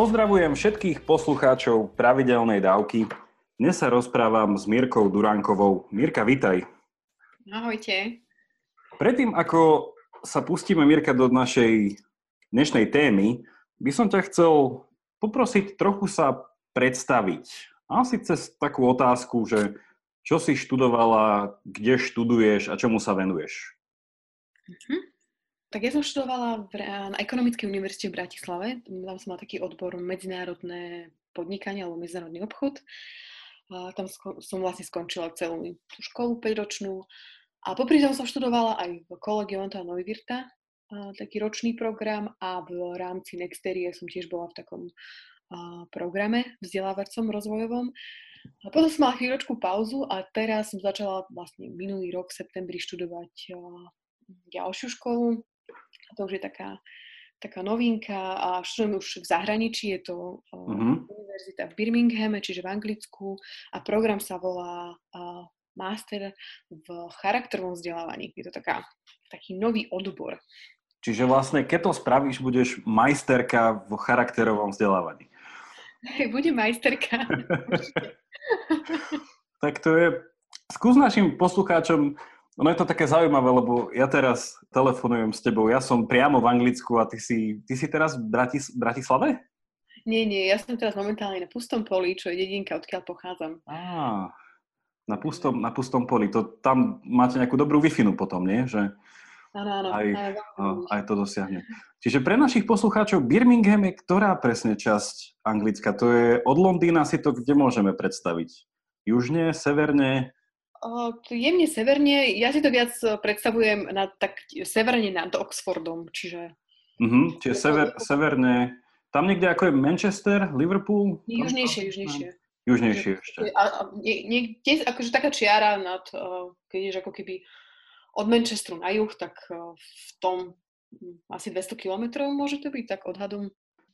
Pozdravujem všetkých poslucháčov pravidelnej dávky. Dnes sa rozprávam s Mirkou Duránkovou. Mirka, vitaj. Ahojte. Predtým, ako sa pustíme, Mirka, do našej dnešnej témy, by som ťa chcel poprosiť trochu sa predstaviť. Asi cez takú otázku, že čo si študovala, kde študuješ a čomu sa venuješ? Uh-huh. Tak ja som študovala v, na Ekonomickej univerzite v Bratislave. Tam som mala taký odbor medzinárodné podnikanie alebo medzinárodný obchod. A tam som vlastne skončila celú tú školu 5-ročnú. A popri tom som študovala aj v kolegiu Antona Neuwirta, taký ročný program a v rámci Nexterie som tiež bola v takom programe vzdelávacom, rozvojovom. A potom som mala chvíľočku pauzu a teraz som začala vlastne minulý rok v septembri študovať ďalšiu školu, to už je taká, taká novinka a študujem už v zahraničí, je to uh-huh. univerzita v Birminghame, čiže v Anglicku a program sa volá uh, Master v charakterovom vzdelávaní. Je to taká, taký nový odbor. Čiže vlastne, keď to spravíš, budeš majsterka v charakterovom vzdelávaní. Budem majsterka. tak to je... Skús našim poslucháčom ono je to také zaujímavé, lebo ja teraz telefonujem s tebou, ja som priamo v Anglicku a ty si, ty si teraz v Bratis, Bratislave? Nie, nie, ja som teraz momentálne na Pustom poli, čo je dedinka, odkiaľ pochádzam. Á, na pustom, na pustom poli. To, tam máte nejakú dobrú wi potom, nie? Že áno, áno. Aj, áno, aj to dosiahne. Čiže pre našich poslucháčov Birmingham je ktorá presne časť Anglicka? To je od Londýna si to kde môžeme predstaviť? Južne, severne, jemne severne, ja si to viac e, predstavujem na, tak severne nad Oxfordom, čiže... Uh-huh, čiže sever, severne, tam niekde ako je Manchester, Liverpool? Južnejšie, južnejšie. Južnejšie ešte. A, a nie, niekde, akože taká čiara nad, uh, keď ješ ako keby od Manchesteru na juh, tak uh, v tom asi 200 kilometrov môže to byť, tak odhadom.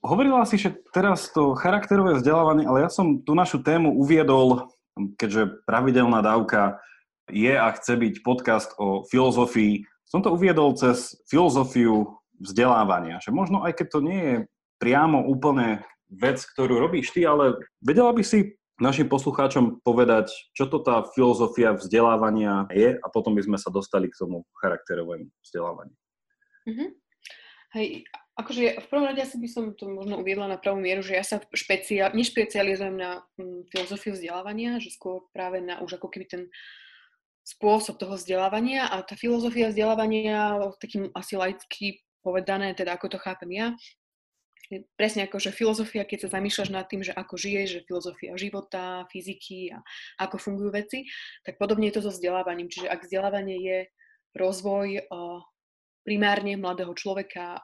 Hovorila si, že teraz to charakterové vzdelávanie, ale ja som tú našu tému uviedol keďže pravidelná dávka je a chce byť podcast o filozofii, som to uviedol cez filozofiu vzdelávania, že možno aj keď to nie je priamo úplne vec, ktorú robíš ty, ale vedela by si našim poslucháčom povedať, čo to tá filozofia vzdelávania je a potom by sme sa dostali k tomu charakterovému vzdelávaniu. Mm-hmm. Hej, Akože v prvom rade asi by som to možno uviedla na pravú mieru, že ja sa špeciál, nešpecializujem na hm, filozofiu vzdelávania, že skôr práve na už ako keby ten spôsob toho vzdelávania a tá filozofia vzdelávania, takým asi laicky povedané, teda ako to chápem ja, je presne ako, že filozofia, keď sa zamýšľaš nad tým, že ako žiješ, že filozofia života, fyziky a ako fungujú veci, tak podobne je to so vzdelávaním. Čiže ak vzdelávanie je rozvoj uh, primárne mladého človeka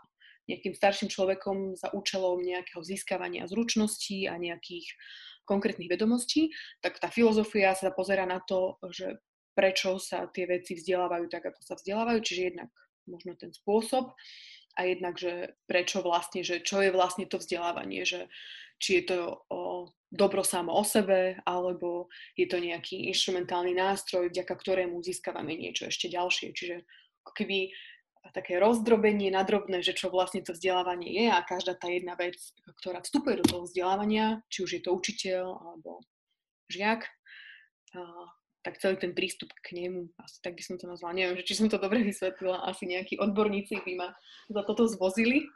nejakým starším človekom za účelom nejakého získavania zručností a nejakých konkrétnych vedomostí, tak tá filozofia sa pozera na to, že prečo sa tie veci vzdelávajú tak, ako sa vzdelávajú, čiže jednak možno ten spôsob a jednak, že prečo vlastne, že čo je vlastne to vzdelávanie, že či je to o, dobro samo o sebe, alebo je to nejaký instrumentálny nástroj, vďaka ktorému získavame niečo ešte ďalšie. Čiže keby také rozdrobenie na drobné, že čo vlastne to vzdelávanie je a každá tá jedna vec, ktorá vstupuje do toho vzdelávania, či už je to učiteľ alebo žiak, tak celý ten prístup k nemu, asi tak by som to nazvala, neviem, či som to dobre vysvetlila, asi nejakí odborníci by ma za toto zvozili.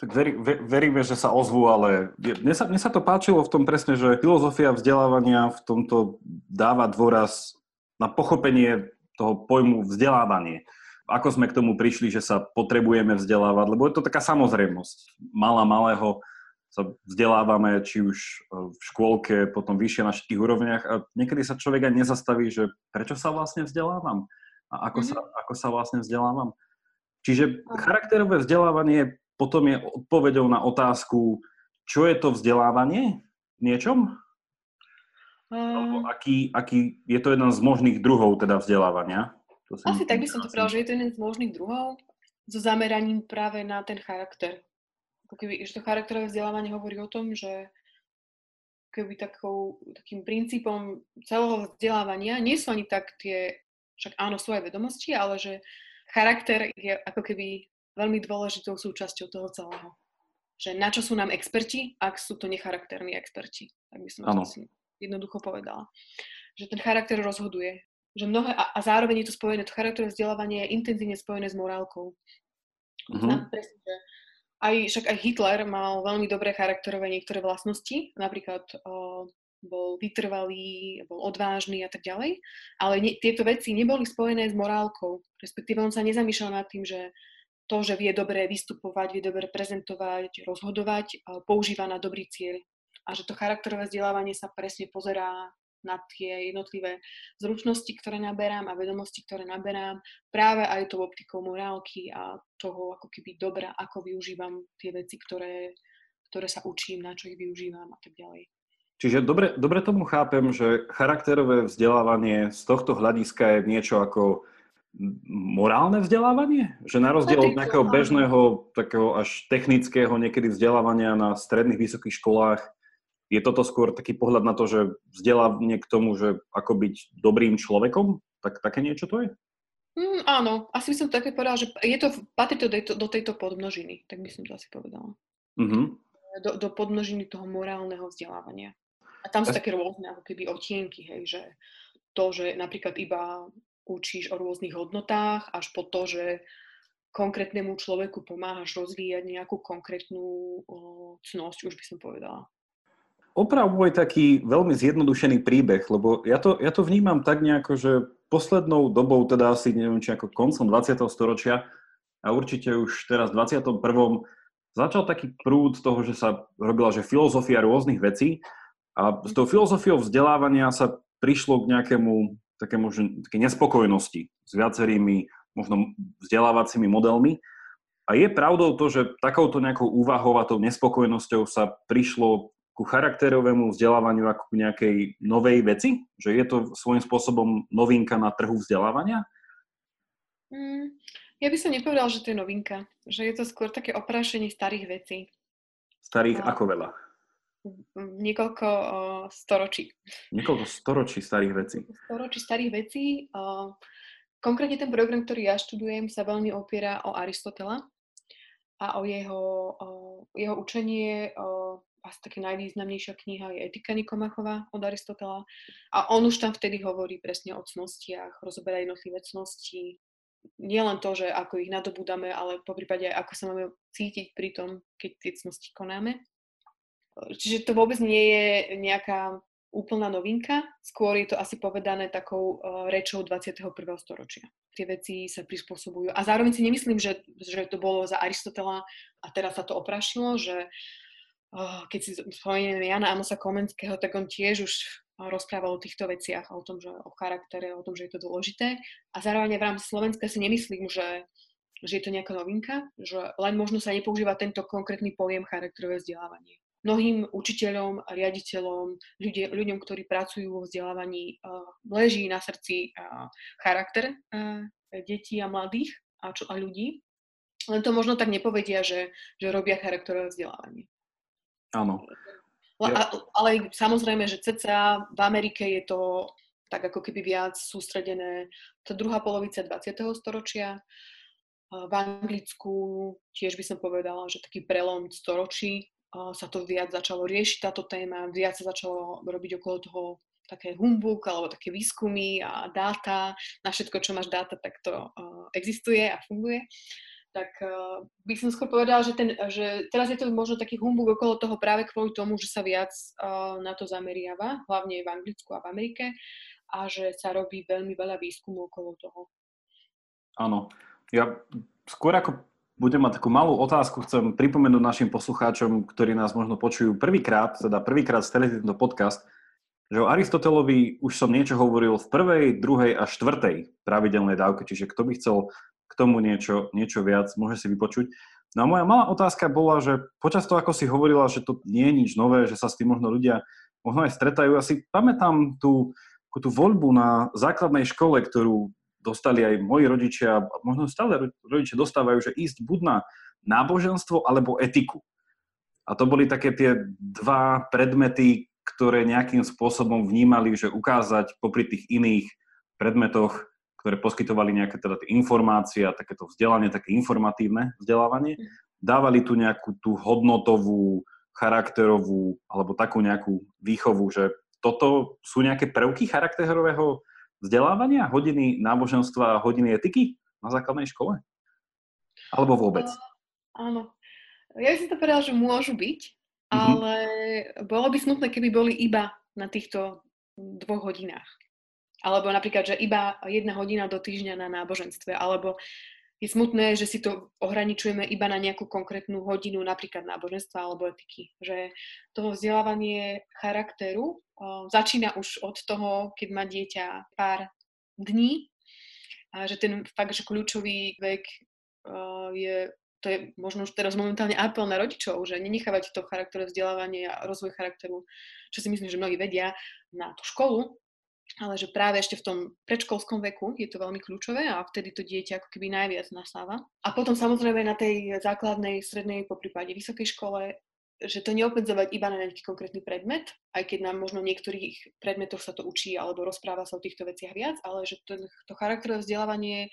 Tak veri, veríme, že sa ozvú, ale mne sa, mne sa to páčilo v tom presne, že filozofia vzdelávania v tomto dáva dôraz na pochopenie toho pojmu vzdelávanie ako sme k tomu prišli, že sa potrebujeme vzdelávať, lebo je to taká samozrejmosť. Malá malého sa vzdelávame, či už e, v škôlke, potom vyššie na všetkých úrovniach a niekedy sa človek aj nezastaví, že prečo sa vlastne vzdelávam a ako, sa, mhm. ako sa vlastne vzdelávam. Čiže charakterové vzdelávanie potom je odpovedou na otázku, čo je to vzdelávanie v niečom? Alebo aký, aký, je to jeden z možných druhov teda vzdelávania? To Asi tak by som to povedal, že je to jeden z možných druhov so zameraním práve na ten charakter. Ako keby, že to charakterové vzdelávanie hovorí o tom, že keby takou, takým princípom celého vzdelávania nie sú ani tak tie, však áno, sú aj vedomosti, ale že charakter je ako keby veľmi dôležitou súčasťou toho celého. že na čo sú nám experti, ak sú to necharakterní experti. Tak by som to asi jednoducho povedala. Že ten charakter rozhoduje. Že mnohé, a, a zároveň je to spojené, to charakterové vzdelávanie je intenzívne spojené s morálkou. Mm-hmm. presne, že aj, však aj Hitler mal veľmi dobré charakterové niektoré vlastnosti, napríklad uh, bol vytrvalý, bol odvážny a tak ďalej, ale ne, tieto veci neboli spojené s morálkou, respektíve on sa nezamýšľal nad tým, že to, že vie dobre vystupovať, vie dobre prezentovať, rozhodovať, používa na dobrý cieľ. A že to charakterové vzdelávanie sa presne pozerá na tie jednotlivé zručnosti, ktoré naberám a vedomosti, ktoré naberám, práve aj tou optikou morálky a toho ako keby dobra, ako využívam tie veci, ktoré, ktoré sa učím, na čo ich využívam a tak ďalej. Čiže dobre, dobre tomu chápem, že charakterové vzdelávanie z tohto hľadiska je niečo ako morálne vzdelávanie? Že na rozdiel od nejakého bežného, takého až technického niekedy vzdelávania na stredných vysokých školách, je toto skôr taký pohľad na to, že vzdelávanie k tomu, že ako byť dobrým človekom? Tak také niečo to je? Mm, áno, asi by som také povedala, že je to, patrí to do tejto, do tejto podmnožiny, tak by som to asi povedala. Mm-hmm. Do, do podmnožiny toho morálneho vzdelávania. A tam sú také rôzne ako keby otienky, hej, že to, že napríklad iba učíš o rôznych hodnotách, až po to, že konkrétnemu človeku pomáhaš rozvíjať nejakú konkrétnu o, cnosť, už by som povedala. Oprav môj taký veľmi zjednodušený príbeh, lebo ja to, ja to vnímam tak nejako, že poslednou dobou, teda asi neviem, či ako koncom 20. storočia a určite už teraz v 21. začal taký prúd toho, že sa robila že filozofia rôznych vecí a s tou filozofiou vzdelávania sa prišlo k nejakému takému, že, také nespokojnosti s viacerými možno vzdelávacími modelmi. A je pravdou to, že takouto nejakou úvahou a tou nespokojnosťou sa prišlo ku charakterovému vzdelávaniu ako k nejakej novej veci? Že je to svojím spôsobom novinka na trhu vzdelávania? Mm, ja by som nepovedal, že to je novinka. Že je to skôr také oprášenie starých vecí. Starých no. ako veľa? niekoľko uh, storočí. Niekoľko storočí starých vecí. Storočí starých vecí. Uh, konkrétne ten program, ktorý ja študujem, sa veľmi opiera o Aristotela a o jeho, uh, jeho učenie. Uh, asi také najvýznamnejšia kniha je Etika Nikomachová od Aristotela. A on už tam vtedy hovorí presne o cnostiach, rozoberá jednotlivé cnosti, nie len to, že ako ich nadobúdame, ale po prípade aj ako sa máme cítiť pri tom, keď tie cnosti konáme. Čiže to vôbec nie je nejaká úplná novinka, skôr je to asi povedané takou uh, rečou 21. storočia. Tie veci sa prispôsobujú. A zároveň si nemyslím, že, že to bolo za Aristotela a teraz sa to oprašilo, že uh, keď si spomenieme Jana Amosa Komenského, tak on tiež už rozprával o týchto veciach, o tom, že o charaktere, o tom, že je to dôležité. A zároveň v rámci Slovenska si nemyslím, že, že je to nejaká novinka, že len možno sa nepoužíva tento konkrétny pojem charakterové vzdelávanie mnohým učiteľom riaditeľom, ľudia, ľuďom, ktorí pracujú vo vzdelávaní, uh, leží na srdci uh, charakter uh, detí a mladých a, čo, a ľudí. Len to možno tak nepovedia, že, že robia charakterové vzdelávanie. Áno. Ja. Ale samozrejme, že cca v Amerike je to tak ako keby viac sústredené to druhá polovica 20. storočia. V Anglicku tiež by som povedala, že taký prelom storočí sa to viac začalo riešiť táto téma, viac sa začalo robiť okolo toho také humbuk alebo také výskumy a dáta. Na všetko, čo máš dáta, tak to existuje a funguje. Tak by som skôr povedala, že, ten, že teraz je to možno taký humbuk okolo toho práve kvôli tomu, že sa viac na to zameriava, hlavne v Anglicku a v Amerike a že sa robí veľmi veľa výskumu okolo toho. Áno. Ja skôr ako budem mať takú malú otázku, chcem pripomenúť našim poslucháčom, ktorí nás možno počujú prvýkrát, teda prvýkrát z tento podcast, že o Aristotelovi už som niečo hovoril v prvej, druhej a štvrtej pravidelnej dávke, čiže kto by chcel k tomu niečo, niečo viac, môže si vypočuť. No a moja malá otázka bola, že počas toho, ako si hovorila, že to nie je nič nové, že sa s tým možno ľudia možno aj stretajú, asi pamätám tú, tú voľbu na základnej škole, ktorú dostali aj moji rodičia, možno stále rodičia dostávajú, že ísť buď na náboženstvo alebo etiku. A to boli také tie dva predmety, ktoré nejakým spôsobom vnímali, že ukázať popri tých iných predmetoch, ktoré poskytovali nejaké teda informácie a takéto vzdelanie, také informatívne vzdelávanie, mhm. dávali tu nejakú tú hodnotovú, charakterovú alebo takú nejakú výchovu, že toto sú nejaké prvky charakterového vzdelávania, hodiny náboženstva a hodiny etiky na základnej škole? Alebo vôbec? Uh, áno. Ja by som to povedala, že môžu byť, mm-hmm. ale bolo by smutné, keby boli iba na týchto dvoch hodinách. Alebo napríklad, že iba jedna hodina do týždňa na náboženstve, alebo je smutné, že si to ohraničujeme iba na nejakú konkrétnu hodinu, napríklad náboženstva alebo etiky. Že toho vzdelávanie charakteru uh, začína už od toho, keď má dieťa pár dní a že ten fakt, že kľúčový vek uh, je to je možno už teraz momentálne apel na rodičov, že nenechávať to charakterové vzdelávanie a rozvoj charakteru, čo si myslím, že mnohí vedia, na tú školu, ale že práve ešte v tom predškolskom veku je to veľmi kľúčové a vtedy to dieťa ako keby najviac nasáva. A potom samozrejme na tej základnej, strednej, po prípade vysokej škole, že to neobmedzovať iba na nejaký konkrétny predmet, aj keď nám možno v niektorých predmetoch sa to učí alebo rozpráva sa o týchto veciach viac, ale že to, to charakterové vzdelávanie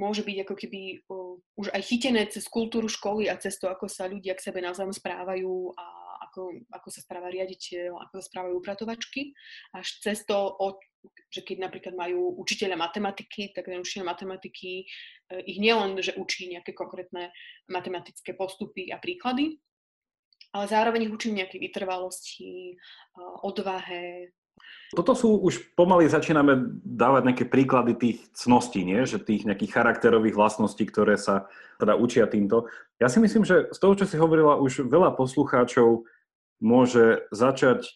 môže byť ako keby uh, už aj chytené cez kultúru školy a cez to, ako sa ľudia k sebe navzájom správajú a ako, ako sa správa riaditeľ, ako sa správajú upratovačky, až cez to, že keď napríklad majú učiteľa matematiky, tak ten učiteľ matematiky eh, ich nielen, že učí nejaké konkrétne matematické postupy a príklady, ale zároveň ich učí nejaké vytrvalosti, eh, odvahe, toto sú už pomaly začíname dávať nejaké príklady tých cností, nie? že tých nejakých charakterových vlastností, ktoré sa teda učia týmto. Ja si myslím, že z toho, čo si hovorila, už veľa poslucháčov môže začať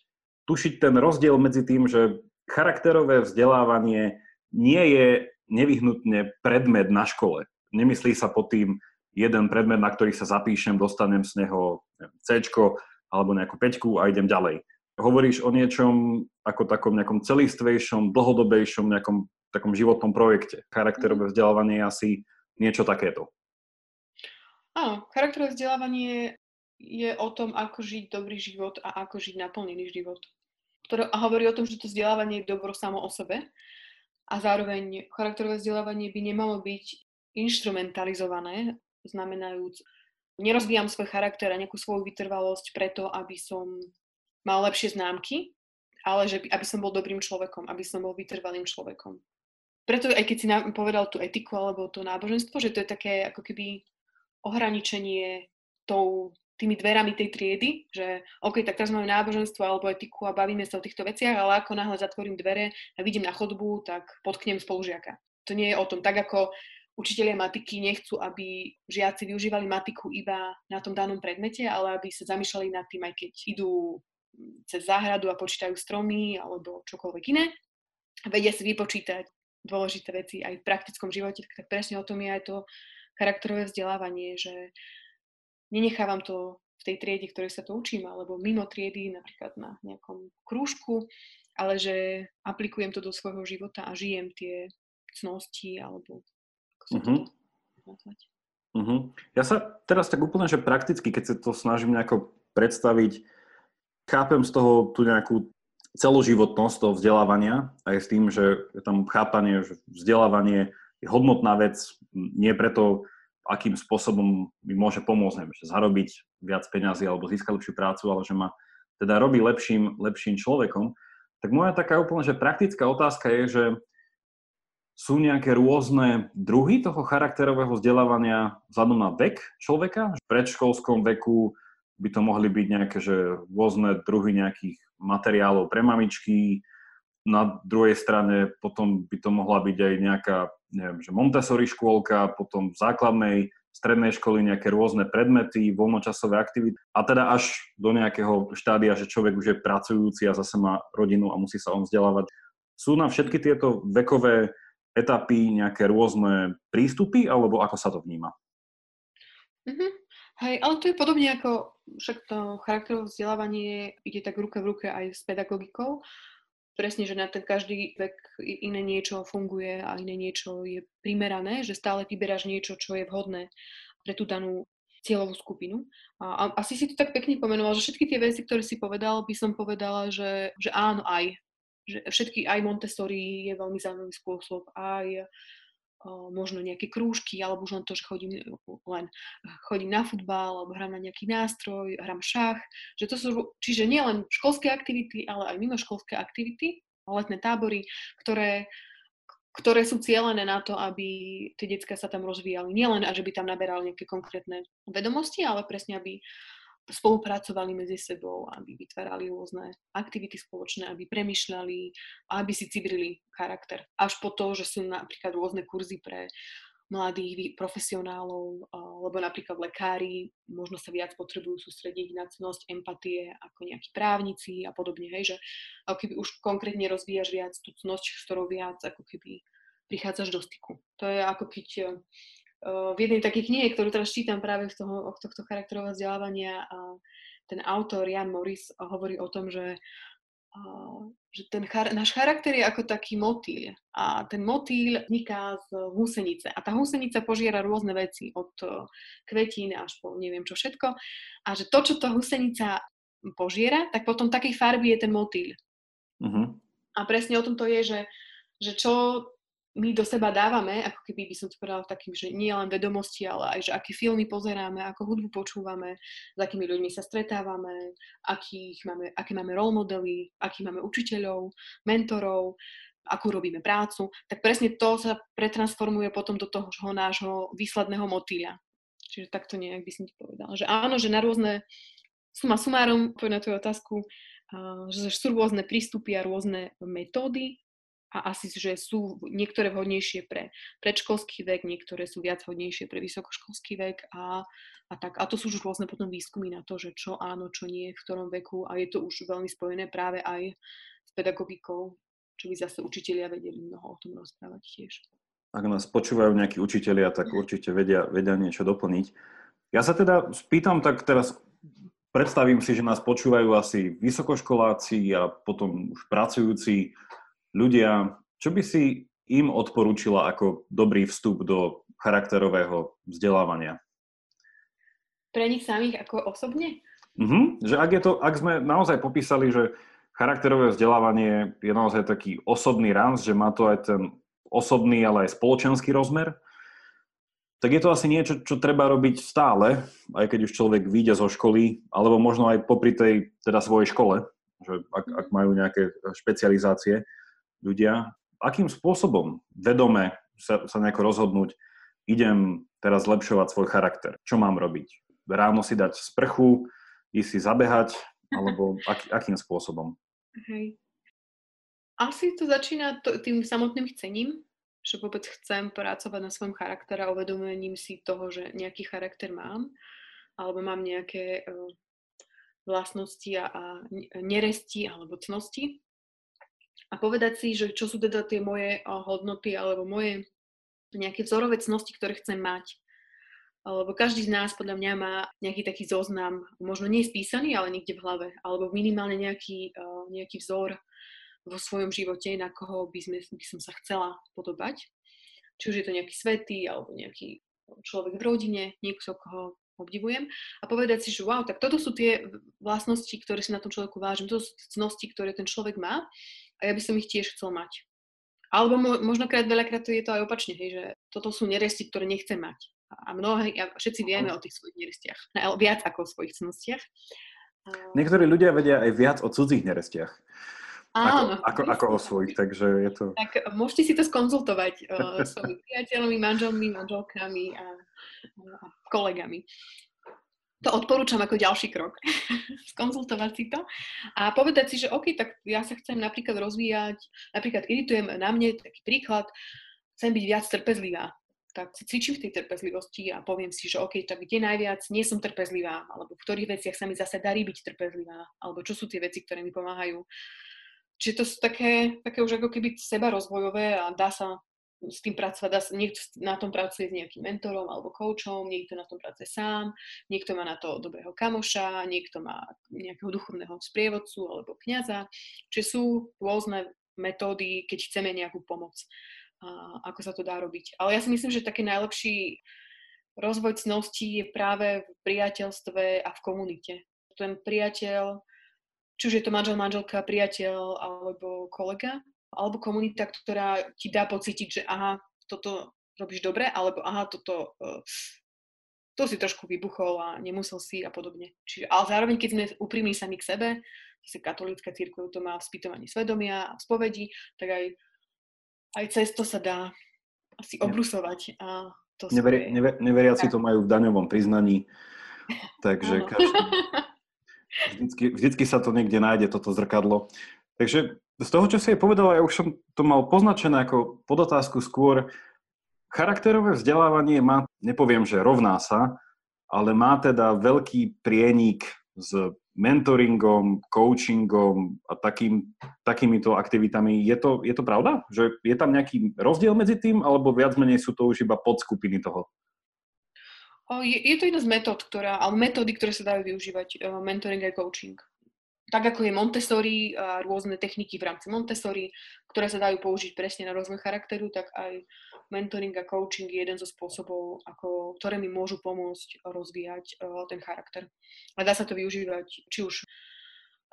tušiť ten rozdiel medzi tým, že charakterové vzdelávanie nie je nevyhnutne predmet na škole. Nemyslí sa pod tým jeden predmet, na ktorý sa zapíšem, dostanem z neho C alebo nejakú peťku a idem ďalej hovoríš o niečom ako takom nejakom celistvejšom, dlhodobejšom nejakom takom životnom projekte. Charakterové mhm. vzdelávanie je asi niečo takéto. Áno, charakterové vzdelávanie je o tom, ako žiť dobrý život a ako žiť naplnený život. Ktoré, a hovorí o tom, že to vzdelávanie je dobro samo o sebe a zároveň charakterové vzdelávanie by nemalo byť instrumentalizované, znamenajúc, nerozvíjam svoj charakter a nejakú svoju vytrvalosť preto, aby som mal lepšie známky, ale že aby som bol dobrým človekom, aby som bol vytrvalým človekom. Preto aj keď si povedal tú etiku alebo to náboženstvo, že to je také ako keby ohraničenie tou, tými dverami tej triedy, že OK, tak teraz máme náboženstvo alebo etiku a bavíme sa o týchto veciach, ale ako náhle zatvorím dvere a vidím na chodbu, tak potknem spolužiaka. To nie je o tom. Tak ako učitelia matiky nechcú, aby žiaci využívali matiku iba na tom danom predmete, ale aby sa zamýšľali nad tým, aj keď idú cez záhradu a počítajú stromy alebo čokoľvek iné. Vedia si vypočítať dôležité veci aj v praktickom živote, tak presne o tom je aj to charakterové vzdelávanie, že nenechávam to v tej triede, ktorej sa to učím, alebo mimo triedy, napríklad na nejakom krúžku, ale že aplikujem to do svojho života a žijem tie cnosti, alebo ako sa uh-huh. to nazvať. Uh-huh. Ja sa teraz tak úplne, že prakticky, keď sa to snažím nejako predstaviť, chápem z toho tú nejakú celoživotnosť toho vzdelávania aj s tým, že je tam chápanie, že vzdelávanie je hodnotná vec, nie preto, akým spôsobom mi môže pomôcť, neviem, že zarobiť viac peňazí alebo získať lepšiu prácu, ale že ma teda robí lepším, lepším človekom. Tak moja taká úplne, že praktická otázka je, že sú nejaké rôzne druhy toho charakterového vzdelávania vzhľadom na vek človeka. V predškolskom veku by to mohli byť nejaké že rôzne druhy nejakých materiálov pre mamičky, na druhej strane potom by to mohla byť aj nejaká, neviem, že Montessori škôlka, potom v základnej, strednej školy nejaké rôzne predmety, voľnočasové aktivity a teda až do nejakého štádia, že človek už je pracujúci a zase má rodinu a musí sa on vzdelávať. Sú na všetky tieto vekové etapy nejaké rôzne prístupy alebo ako sa to vníma? Mm-hmm. Hej, ale to je podobne ako však to charakterové vzdelávanie ide tak ruka v ruke aj s pedagogikou. Presne, že na ten každý vek iné niečo funguje a iné niečo je primerané, že stále vyberáš niečo, čo je vhodné pre tú danú cieľovú skupinu. A, a asi si to tak pekne pomenoval, že všetky tie veci, ktoré si povedal, by som povedala, že, že áno aj. že všetky, aj Montessori je veľmi zaujímavý spôsob, aj možno nejaké krúžky, alebo už len to, že chodím len chodím na futbal, alebo hrám na nejaký nástroj, hrám šach. Že to sú, čiže nie len školské aktivity, ale aj mimoškolské aktivity, letné tábory, ktoré, ktoré sú cieľené na to, aby tie detská sa tam rozvíjali. Nielen, že by tam naberali nejaké konkrétne vedomosti, ale presne, aby spolupracovali medzi sebou, aby vytvárali rôzne aktivity spoločné, aby premyšľali a aby si cibrili charakter. Až po to, že sú napríklad rôzne kurzy pre mladých profesionálov, lebo napríklad lekári možno sa viac potrebujú sústrediť na cnosť empatie ako nejakí právnici a podobne, hej, že ako keby už konkrétne rozvíjaš viac tú cnosť, s ktorou viac ako keby prichádzaš do styku. To je ako keď v jednej takej knihe, ktorú teraz čítam práve z toho, tohto charakterového vzdelávania, ten autor Jan Morris hovorí o tom, že, že ten char- náš charakter je ako taký motýl a ten motýl vzniká z húsenice a tá húsenica požiera rôzne veci od kvetín až po neviem čo všetko a že to, čo tá húsenica požiera, tak potom takej farby je ten motýl. Uh-huh. A presne o tom to je, že, že čo my do seba dávame, ako keby by som to povedala takým, že nie len vedomosti, ale aj, že aké filmy pozeráme, ako hudbu počúvame, s akými ľuďmi sa stretávame, akých máme, aké máme role modely, akých máme učiteľov, mentorov, akú robíme prácu, tak presne to sa pretransformuje potom do toho nášho výsledného motýľa. Čiže takto nejak by som ti povedala. Že áno, že na rôzne, suma sumárom, na tvoju otázku, že sú rôzne prístupy a rôzne metódy, a asi, že sú niektoré vhodnejšie pre predškolský vek, niektoré sú viac vhodnejšie pre vysokoškolský vek a, a tak. A to sú už rôzne potom výskumy na to, že čo áno, čo nie, v ktorom veku a je to už veľmi spojené práve aj s pedagogikou, čo by zase učitelia vedeli mnoho o tom rozprávať tiež. Ak nás počúvajú nejakí učitelia, tak určite vedia, vedia niečo doplniť. Ja sa teda spýtam tak teraz, predstavím si, že nás počúvajú asi vysokoškoláci a potom už pracujúci ľudia, čo by si im odporúčila ako dobrý vstup do charakterového vzdelávania? Pre nich samých ako osobne? Uh-huh. Že ak, je to, ak sme naozaj popísali, že charakterové vzdelávanie je naozaj taký osobný rámc, že má to aj ten osobný, ale aj spoločenský rozmer, tak je to asi niečo, čo treba robiť stále, aj keď už človek vyjde zo školy, alebo možno aj popri tej teda svojej škole, že ak, ak majú nejaké špecializácie ľudia, akým spôsobom vedome sa, sa nejako rozhodnúť, idem teraz zlepšovať svoj charakter. Čo mám robiť? Ráno si dať sprchu, ísť si zabehať, alebo ak, akým spôsobom? Hej. Asi to začína to, tým samotným chcením, že vôbec chcem pracovať na svojom charaktere a uvedomením si toho, že nejaký charakter mám, alebo mám nejaké uh, vlastnosti a, a neresti alebo cnosti a povedať si, že čo sú teda tie moje hodnoty alebo moje nejaké vzorové cnosti, ktoré chcem mať. Lebo každý z nás podľa mňa má nejaký taký zoznam, možno nie spísaný, ale niekde v hlave, alebo minimálne nejaký, nejaký vzor vo svojom živote, na koho by, sme, by som sa chcela podobať. Či už je to nejaký svetý, alebo nejaký človek v rodine, niekto, koho obdivujem. A povedať si, že wow, tak toto sú tie vlastnosti, ktoré si na tom človeku vážim, to sú cnosti, ktoré ten človek má a ja by som ich tiež chcel mať. Alebo mo- možnokrát veľakrát to je to aj opačne, hej, že toto sú neresti, ktoré nechcem mať. A mnohé, a všetci vieme o tých svojich nerestiach. Viac ako o svojich cnostiach. Niektorí ľudia vedia aj viac o cudzích nerestiach. Áno. Ako, ako, ako o svojich, takže je to... Tak môžete si to skonzultovať uh, s svojimi priateľmi, manželmi, manželkami a, a kolegami to odporúčam ako ďalší krok, skonzultovať si to a povedať si, že OK, tak ja sa chcem napríklad rozvíjať, napríklad iritujem na mne, taký príklad, chcem byť viac trpezlivá, tak si cvičím v tej trpezlivosti a poviem si, že OK, tak kde najviac nie som trpezlivá, alebo v ktorých veciach sa mi zase darí byť trpezlivá, alebo čo sú tie veci, ktoré mi pomáhajú. Čiže to sú také, také už ako keby seba rozvojové a dá sa s tým pracovať, dá, niekto na tom pracuje s nejakým mentorom alebo koučom, niekto na tom pracuje sám, niekto má na to dobrého kamoša, niekto má nejakého duchovného sprievodcu alebo kniaza. Čiže sú rôzne metódy, keď chceme nejakú pomoc, a ako sa to dá robiť. Ale ja si myslím, že taký najlepší rozvoj cností je práve v priateľstve a v komunite. Ten priateľ či už je to manžel, manželka, priateľ alebo kolega, alebo komunita, ktorá ti dá pocítiť, že aha, toto robíš dobre, alebo aha, toto, uh, to si trošku vybuchol a nemusel si a podobne. Čiže, ale zároveň, keď sme úprimní sami k sebe, zase katolícka církev to má v spýtovaní svedomia a v spovedi, tak aj, aj cez to sa dá asi obrusovať. A to Neveri, never, neveriaci to majú v daňovom priznaní, takže každý, vždycky, vždycky sa to niekde nájde, toto zrkadlo. Takže z toho, čo si je povedala, ja už som to mal poznačené ako podotázku skôr. Charakterové vzdelávanie má, nepoviem, že rovná sa, ale má teda veľký prienik s mentoringom, coachingom a takým, takýmito aktivitami. Je to, je to pravda? Že je tam nejaký rozdiel medzi tým, alebo viac menej sú to už iba podskupiny toho? Je, je to jedna z metód, ktorá, ale metódy, ktoré sa dajú využívať, mentoring a coaching tak ako je Montessori rôzne techniky v rámci Montessori, ktoré sa dajú použiť presne na rozvoj charakteru, tak aj mentoring a coaching je jeden zo spôsobov, ako, ktoré mi môžu pomôcť rozvíjať uh, ten charakter. A dá sa to využívať či už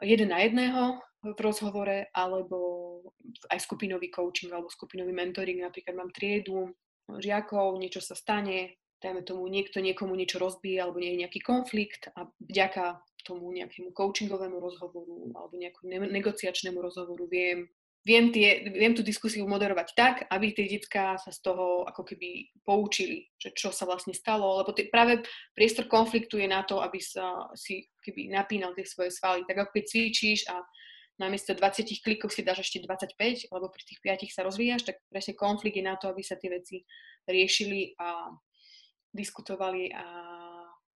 jeden na jedného v rozhovore, alebo aj skupinový coaching alebo skupinový mentoring. Napríklad mám triedu žiakov, niečo sa stane, dajme tomu, niekto niekomu niečo rozbije alebo nie je nejaký konflikt a vďaka tomu nejakému coachingovému rozhovoru alebo nejakému negociačnému rozhovoru viem, viem, tie, viem tú diskusiu moderovať tak, aby tie detská sa z toho ako keby poučili, že čo sa vlastne stalo, lebo tie, práve priestor konfliktu je na to, aby sa si keby napínal tie svoje svaly. Tak ako keď cvičíš a namiesto 20 klikov si dáš ešte 25, alebo pri tých 5 sa rozvíjaš, tak presne konflikt je na to, aby sa tie veci riešili a diskutovali a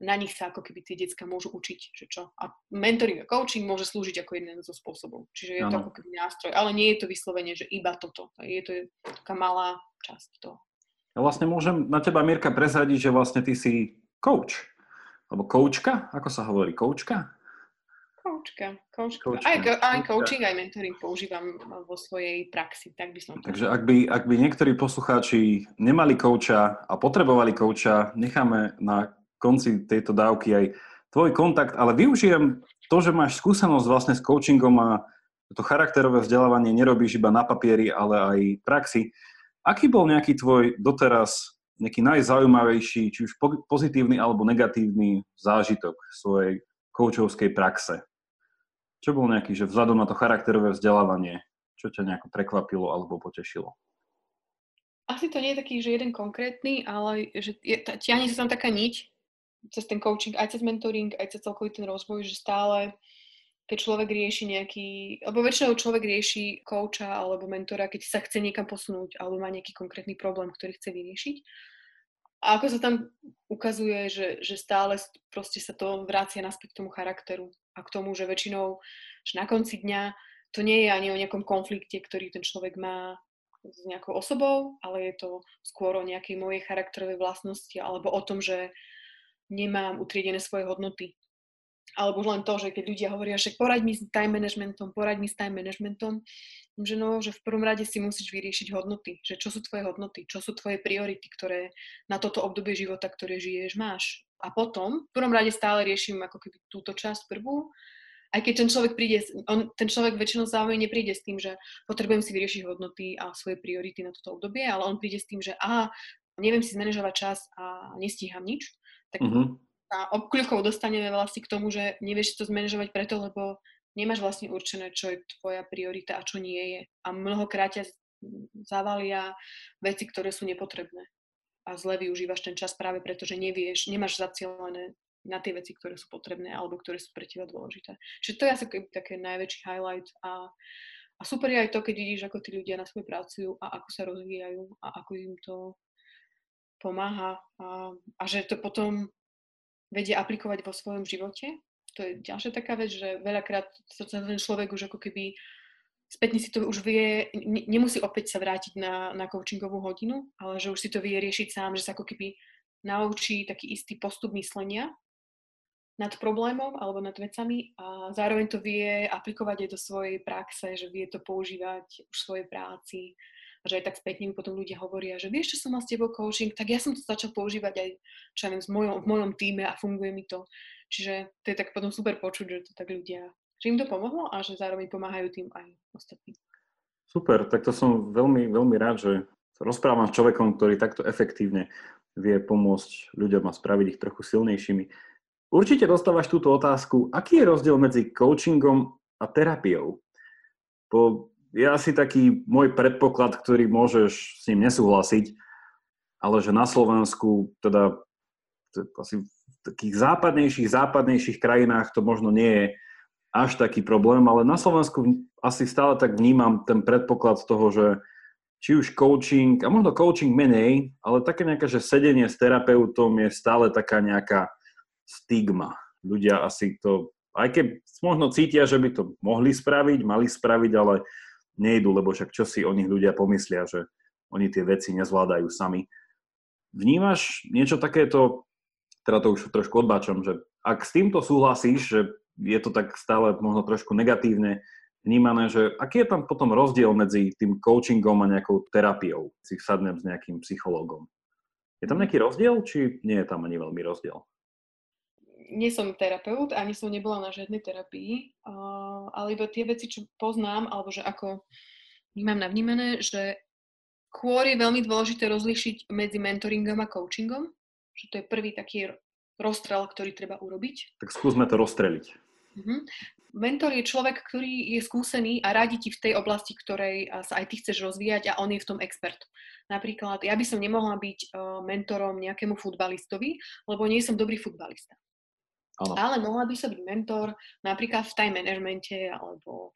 na nich sa ako keby tie decka môžu učiť, že čo. A mentoring a coaching môže slúžiť ako jeden zo spôsobov. Čiže je ano. to ako keby nástroj. Ale nie je to vyslovene, že iba toto. Je to taká malá časť toho. Ja vlastne môžem na teba, Mirka, prezradiť, že vlastne ty si coach. Alebo koučka? Ako sa hovorí? Koučka? Koučka. Koučka. Aj, aj coaching, aj mentoring používam vo svojej praxi. Tak by som to... Takže ak by, ak by niektorí poslucháči nemali kouča a potrebovali kouča, necháme na konci tejto dávky aj tvoj kontakt, ale využijem to, že máš skúsenosť vlastne s coachingom a to charakterové vzdelávanie nerobíš iba na papieri, ale aj praxi. Aký bol nejaký tvoj doteraz nejaký najzaujímavejší, či už pozitívny alebo negatívny zážitok svojej koučovskej praxe? Čo bol nejaký, že vzhľadom na to charakterové vzdelávanie, čo ťa nejako prekvapilo alebo potešilo? Asi to nie je taký, že jeden konkrétny, ale že je, ťahne sa tam taká niť, cez ten coaching, aj cez mentoring, aj cez celkový ten rozvoj, že stále keď človek rieši nejaký, alebo väčšinou človek rieši kouča alebo mentora, keď sa chce niekam posunúť alebo má nejaký konkrétny problém, ktorý chce vyriešiť. A ako sa tam ukazuje, že, že stále proste sa to vrácia naspäť k tomu charakteru a k tomu, že väčšinou, že na konci dňa to nie je ani o nejakom konflikte, ktorý ten človek má s nejakou osobou, ale je to skôr o nejakej mojej charakterovej vlastnosti alebo o tom, že nemám utriedené svoje hodnoty. Alebo len to, že keď ľudia hovoria, že poraď mi s time managementom, poraď mi s time managementom, že no, že v prvom rade si musíš vyriešiť hodnoty, že čo sú tvoje hodnoty, čo sú tvoje priority, ktoré na toto obdobie života, ktoré žiješ, máš. A potom, v prvom rade stále riešim ako keby túto časť prvú, aj keď ten človek príde, on, ten človek väčšinou zároveň nepríde s tým, že potrebujem si vyriešiť hodnoty a svoje priority na toto obdobie, ale on príde s tým, že aha, neviem si zmanéžovať čas a nestíham nič, tak uh-huh. a obkľukov dostaneme vlastne k tomu, že nevieš to zmanéžovať preto, lebo nemáš vlastne určené, čo je tvoja priorita a čo nie je. A mnohokrát ťa zavalia veci, ktoré sú nepotrebné. A zle využívaš ten čas práve preto, že nevieš, nemáš zacielené na tie veci, ktoré sú potrebné alebo ktoré sú pre teba dôležité. Čiže to je asi také najväčší highlight a, a super je aj to, keď vidíš, ako tí ľudia na svoje pracujú a ako sa rozvíjajú a ako im to pomáha a, a že to potom vedie aplikovať vo svojom živote. To je ďalšia taká vec, že veľakrát ten človek už ako keby spätne si to už vie, nemusí opäť sa vrátiť na, na coachingovú hodinu, ale že už si to vie riešiť sám, že sa ako keby naučí taký istý postup myslenia nad problémom alebo nad vecami a zároveň to vie aplikovať aj do svojej praxe, že vie to používať už v svojej práci, že aj tak spätne mi potom ľudia hovoria, že vieš, čo som mal s tebou coaching, tak ja som to začal používať aj čo ja viem, v mojom, v mojom týme a funguje mi to. Čiže to je tak potom super počuť, že to tak ľudia že im to pomohlo a že zároveň pomáhajú tým aj ostatným. Super, tak to som veľmi, veľmi rád, že rozprávam s človekom, ktorý takto efektívne vie pomôcť ľuďom a spraviť ich trochu silnejšími. Určite dostávaš túto otázku, aký je rozdiel medzi coachingom a terapiou? Po, je asi taký môj predpoklad, ktorý môžeš s ním nesúhlasiť, ale že na Slovensku, teda asi v takých západnejších, západnejších krajinách to možno nie je až taký problém, ale na Slovensku asi stále tak vnímam ten predpoklad toho, že či už coaching, a možno coaching menej, ale také nejaké, že sedenie s terapeutom je stále taká nejaká stigma. Ľudia asi to, aj keď možno cítia, že by to mohli spraviť, mali spraviť, ale nejdu, lebo však čo si o nich ľudia pomyslia, že oni tie veci nezvládajú sami. Vnímaš niečo takéto, teda to už trošku odbáčam, že ak s týmto súhlasíš, že je to tak stále možno trošku negatívne vnímané, že aký je tam potom rozdiel medzi tým coachingom a nejakou terapiou, si sadnem s nejakým psychológom. Je tam nejaký rozdiel, či nie je tam ani veľmi rozdiel? Nie som terapeut, ani som nebola na žiadnej terapii, ale iba tie veci, čo poznám, alebo že ako vnímam navnímané, že skôr je veľmi dôležité rozlišiť medzi mentoringom a coachingom, že to je prvý taký rozstrel, ktorý treba urobiť. Tak skúsme to rozstreliť. Mm-hmm. Mentor je človek, ktorý je skúsený a radí ti v tej oblasti, ktorej sa aj ty chceš rozvíjať a on je v tom expert. Napríklad, ja by som nemohla byť mentorom nejakému futbalistovi, lebo nie som dobrý futbalista. Ano. Ale mohla by som byť mentor napríklad v time managemente alebo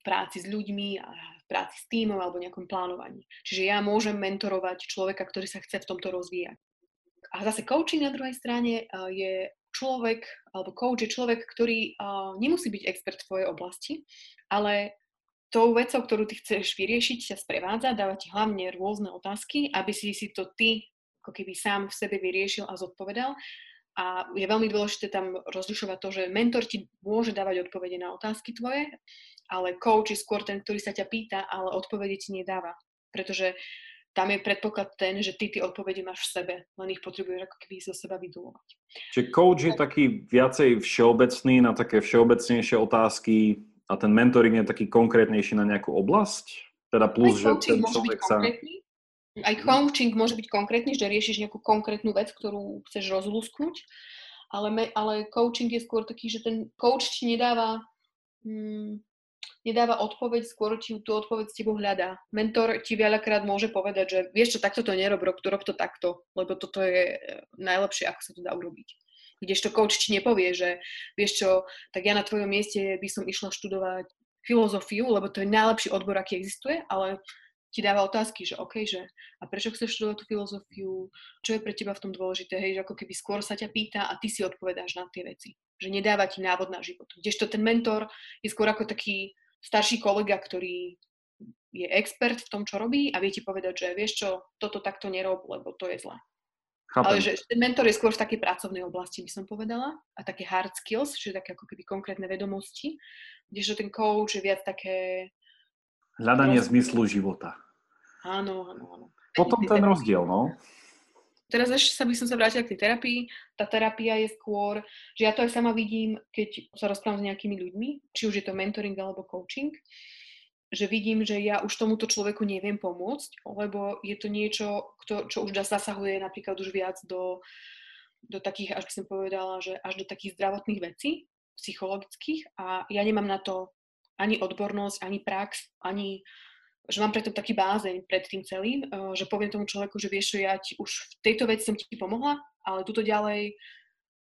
práci s ľuďmi a práci s týmom alebo nejakom plánovaní. Čiže ja môžem mentorovať človeka, ktorý sa chce v tomto rozvíjať. A zase coaching na druhej strane je človek, alebo coach je človek, ktorý uh, nemusí byť expert v tvojej oblasti, ale tou vecou, ktorú ty chceš vyriešiť, ťa sprevádza, dáva ti hlavne rôzne otázky, aby si si to ty ako keby sám v sebe vyriešil a zodpovedal. A je veľmi dôležité tam rozlišovať to, že mentor ti môže dávať odpovede na otázky tvoje, ale coach je skôr ten, ktorý sa ťa pýta, ale odpovede ti nedáva. Pretože tam je predpoklad ten, že ty tie odpovede máš v sebe, len ich potrebuješ ako keby zo seba vydulovať. Čiže coach je taký viacej všeobecný na také všeobecnejšie otázky a ten mentoring je taký konkrétnejší na nejakú oblasť? Teda plus, že ten človek sa... Konkrétny. Aj coaching môže byť konkrétny, že riešiš nejakú konkrétnu vec, ktorú chceš rozlúsknuť, ale, me, ale coaching je skôr taký, že ten coach ti nedáva hmm, nedáva odpoveď, skôr ti tú odpoveď s tebou hľadá. Mentor ti veľakrát môže povedať, že vieš čo, takto to nerob, rob, rob to takto, lebo toto je e, najlepšie, ako sa to dá urobiť. Kdežto coach ti nepovie, že vieš čo, tak ja na tvojom mieste by som išla študovať filozofiu, lebo to je najlepší odbor, aký existuje, ale ti dáva otázky, že OK, že a prečo chceš študovať tú filozofiu, čo je pre teba v tom dôležité, hej, že ako keby skôr sa ťa pýta a ty si odpovedáš na tie veci. Že nedáva ti návod na život. Kdežto ten mentor je skôr ako taký starší kolega, ktorý je expert v tom, čo robí a vie ti povedať, že vieš čo, toto takto nerob, lebo to je zlé. Chápem. Ale že ten mentor je skôr v takej pracovnej oblasti, by som povedala, a také hard skills, čiže také ako keby konkrétne vedomosti, kdežto ten coach je viac také... Hľadanie roz... zmyslu života. Áno, áno, áno. Potom ten rozdiel, no. Teraz ešte sa by som sa vrátila k tej terapii. Tá terapia je skôr, že ja to aj sama vidím, keď sa rozprávam s nejakými ľuďmi, či už je to mentoring alebo coaching, že vidím, že ja už tomuto človeku neviem pomôcť, lebo je to niečo, kto, čo už zasahuje napríklad už viac do, do takých, až by som povedala, že až do takých zdravotných vecí, psychologických a ja nemám na to ani odbornosť, ani prax, ani že mám preto taký bázeň pred tým celým, eh, že poviem tomu človeku, že vieš, ja ti už v tejto veci som ti pomohla, ale tuto ďalej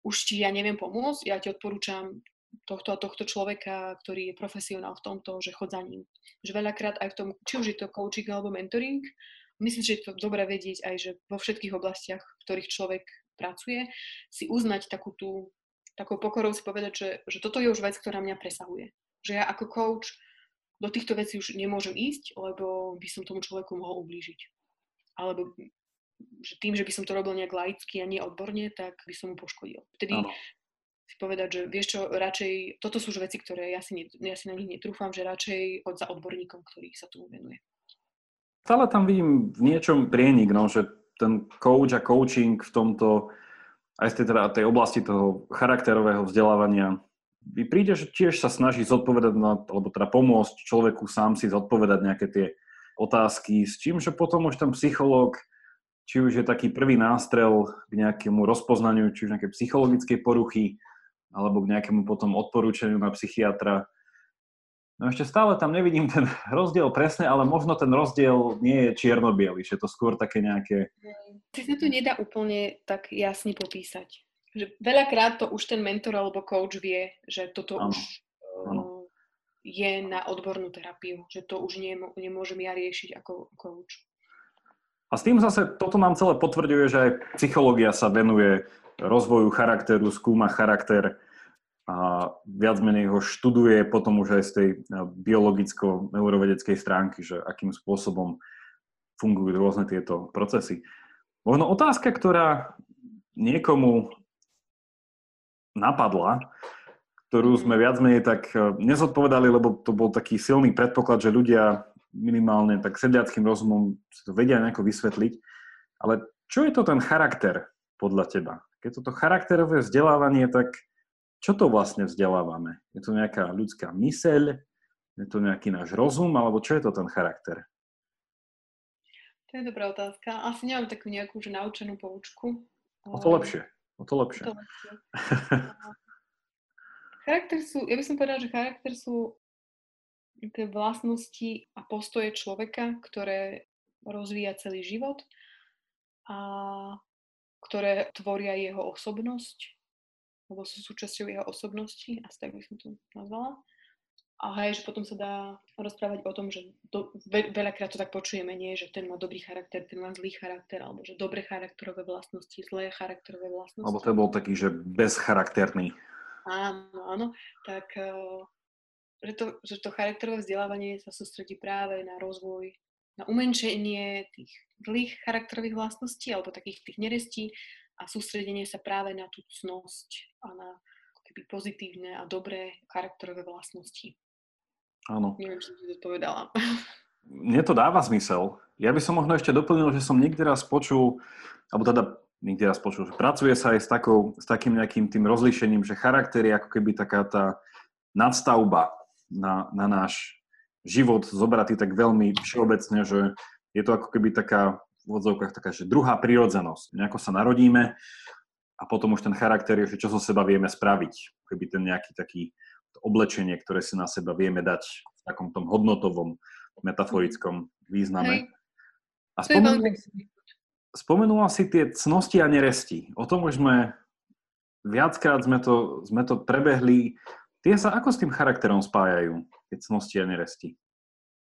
už ti ja neviem pomôcť, ja ti odporúčam tohto a tohto človeka, ktorý je profesionál v tomto, že chod za ním. Že veľakrát aj v tom, či už je to coaching alebo mentoring, myslím, že je to dobré vedieť aj, že vo všetkých oblastiach, v ktorých človek pracuje, si uznať takú tú, takou pokorou si povedať, že, že toto je už vec, ktorá mňa presahuje. Že ja ako coach do týchto vecí už nemôžem ísť, lebo by som tomu človeku mohol ublížiť. Alebo že tým, že by som to robil nejak laicky a nie odborne, tak by som mu poškodil. Vtedy ano. si povedať, že vieš čo, radšej, toto sú už veci, ktoré ja si, ne, ja si na nich netrúfam, že radšej od za odborníkom, ktorý sa tomu venuje. Stále tam vidím v niečom prienik, no, že ten coach a coaching v tomto, aj z tej, teda, tej oblasti toho charakterového vzdelávania mi príde, že tiež sa snaží zodpovedať na, alebo teda pomôcť človeku sám si zodpovedať nejaké tie otázky, s čím, že potom už ten psychológ, či už je taký prvý nástrel k nejakému rozpoznaniu, či už nejaké psychologickej poruchy, alebo k nejakému potom odporúčaniu na psychiatra. No ešte stále tam nevidím ten rozdiel presne, ale možno ten rozdiel nie je čierno že to skôr také nejaké... Si sa to nedá úplne tak jasne popísať. Že veľakrát to už ten mentor alebo coach vie, že toto ano. už ano. Eh, je na odbornú terapiu, že to už nemôžem ja riešiť ako coach. A s tým zase toto nám celé potvrďuje, že aj psychológia sa venuje rozvoju charakteru, skúma charakter a viac menej ho študuje potom už aj z tej biologicko-neurovedeckej stránky, že akým spôsobom fungujú rôzne tieto procesy. Možno otázka, ktorá niekomu napadla, ktorú sme viac menej tak e, nezodpovedali, lebo to bol taký silný predpoklad, že ľudia minimálne tak sedliackým rozumom si to vedia nejako vysvetliť. Ale čo je to ten charakter podľa teba? Keď toto charakterové vzdelávanie, tak čo to vlastne vzdelávame? Je to nejaká ľudská myseľ? Je to nejaký náš rozum? Alebo čo je to ten charakter? To je dobrá otázka. Asi nemám takú nejakú že naučenú poučku. O to lepšie. O to lepšie. To lepšie. charakter sú, ja by som povedala, že charakter sú tie vlastnosti a postoje človeka, ktoré rozvíja celý život a ktoré tvoria jeho osobnosť, alebo sú súčasťou jeho osobnosti, asi tak by som to nazvala. A hej, že potom sa dá rozprávať o tom, že do, ve, veľakrát to tak počujeme, nie, že ten má dobrý charakter, ten má zlý charakter, alebo že dobré charakterové vlastnosti, zlé charakterové vlastnosti. Alebo to bol taký, že bezcharakterný. Áno, áno. Tak eh, že to, že to charakterové vzdelávanie sa sústredí práve na rozvoj, na umenšenie tých zlých charakterových vlastností alebo takých tých nerestí a sústredenie sa práve na tú cnosť a na keby pozitívne a dobré charakterové vlastnosti. Áno. Neviem, či si to povedala. Mne to dáva zmysel. Ja by som možno ešte doplnil, že som niekde raz počul, alebo teda niekde raz počul, že pracuje sa aj s, takou, s takým nejakým tým rozlíšením, že charakter je ako keby taká tá nadstavba na, na náš život zobratý tak veľmi všeobecne, že je to ako keby taká v odzovkách taká, že druhá prírodzenosť. Nejako sa narodíme a potom už ten charakter je, že čo zo seba vieme spraviť. Keby ten nejaký taký oblečenie, ktoré si na seba vieme dať v takom tom hodnotovom, metaforickom význame. Hej. A spomenula, spomenula si tie cnosti a neresti. O tom už sme viackrát sme to, sme to prebehli. Tie sa ako s tým charakterom spájajú, tie cnosti a neresti?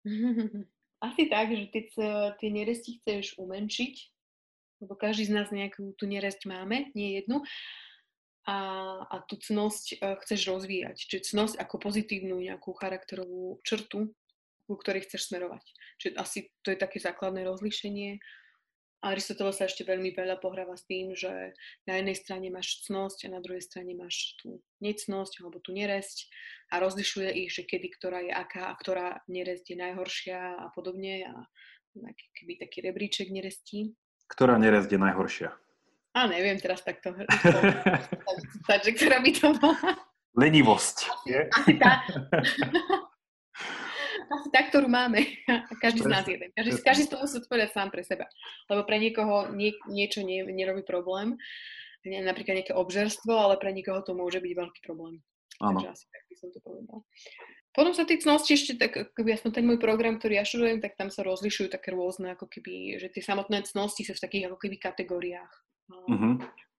Asi tak, že ty tie neresti chceš umenšiť, lebo každý z nás nejakú tú neresť máme, nie jednu, a, a tú cnosť e, chceš rozvíjať. Čiže cnosť ako pozitívnu nejakú charakterovú črtu, ku ktorej chceš smerovať. Čiže asi to je také základné rozlíšenie Aristoteles sa ešte veľmi veľa pohráva s tým, že na jednej strane máš cnosť a na druhej strane máš tú necnosť alebo tú neresť a rozlišuje ich, že kedy ktorá je aká a ktorá neresť je najhoršia a podobne a keby taký rebríček nerestí. Ktorá neresť je najhoršia? A neviem teraz takto, že ktorá by to bola. Lenivosť. Asi tá. asi tá, ktorú máme. Každý z nás jeden. Každý, každý z toho musí odpovedať sám pre seba. Lebo pre niekoho nie, niečo nie, nerobí problém. Napríklad nejaké obžerstvo, ale pre niekoho to môže byť veľký problém. Áno. Takže asi tak by som to povedal. Potom sa tie cnosti ešte, tak keby aspoň ten môj program, ktorý ja študujem, tak tam sa rozlišujú také rôzne, ako keby, že tie samotné cnosti sú v takých ako keby kategóriách. Uh-huh.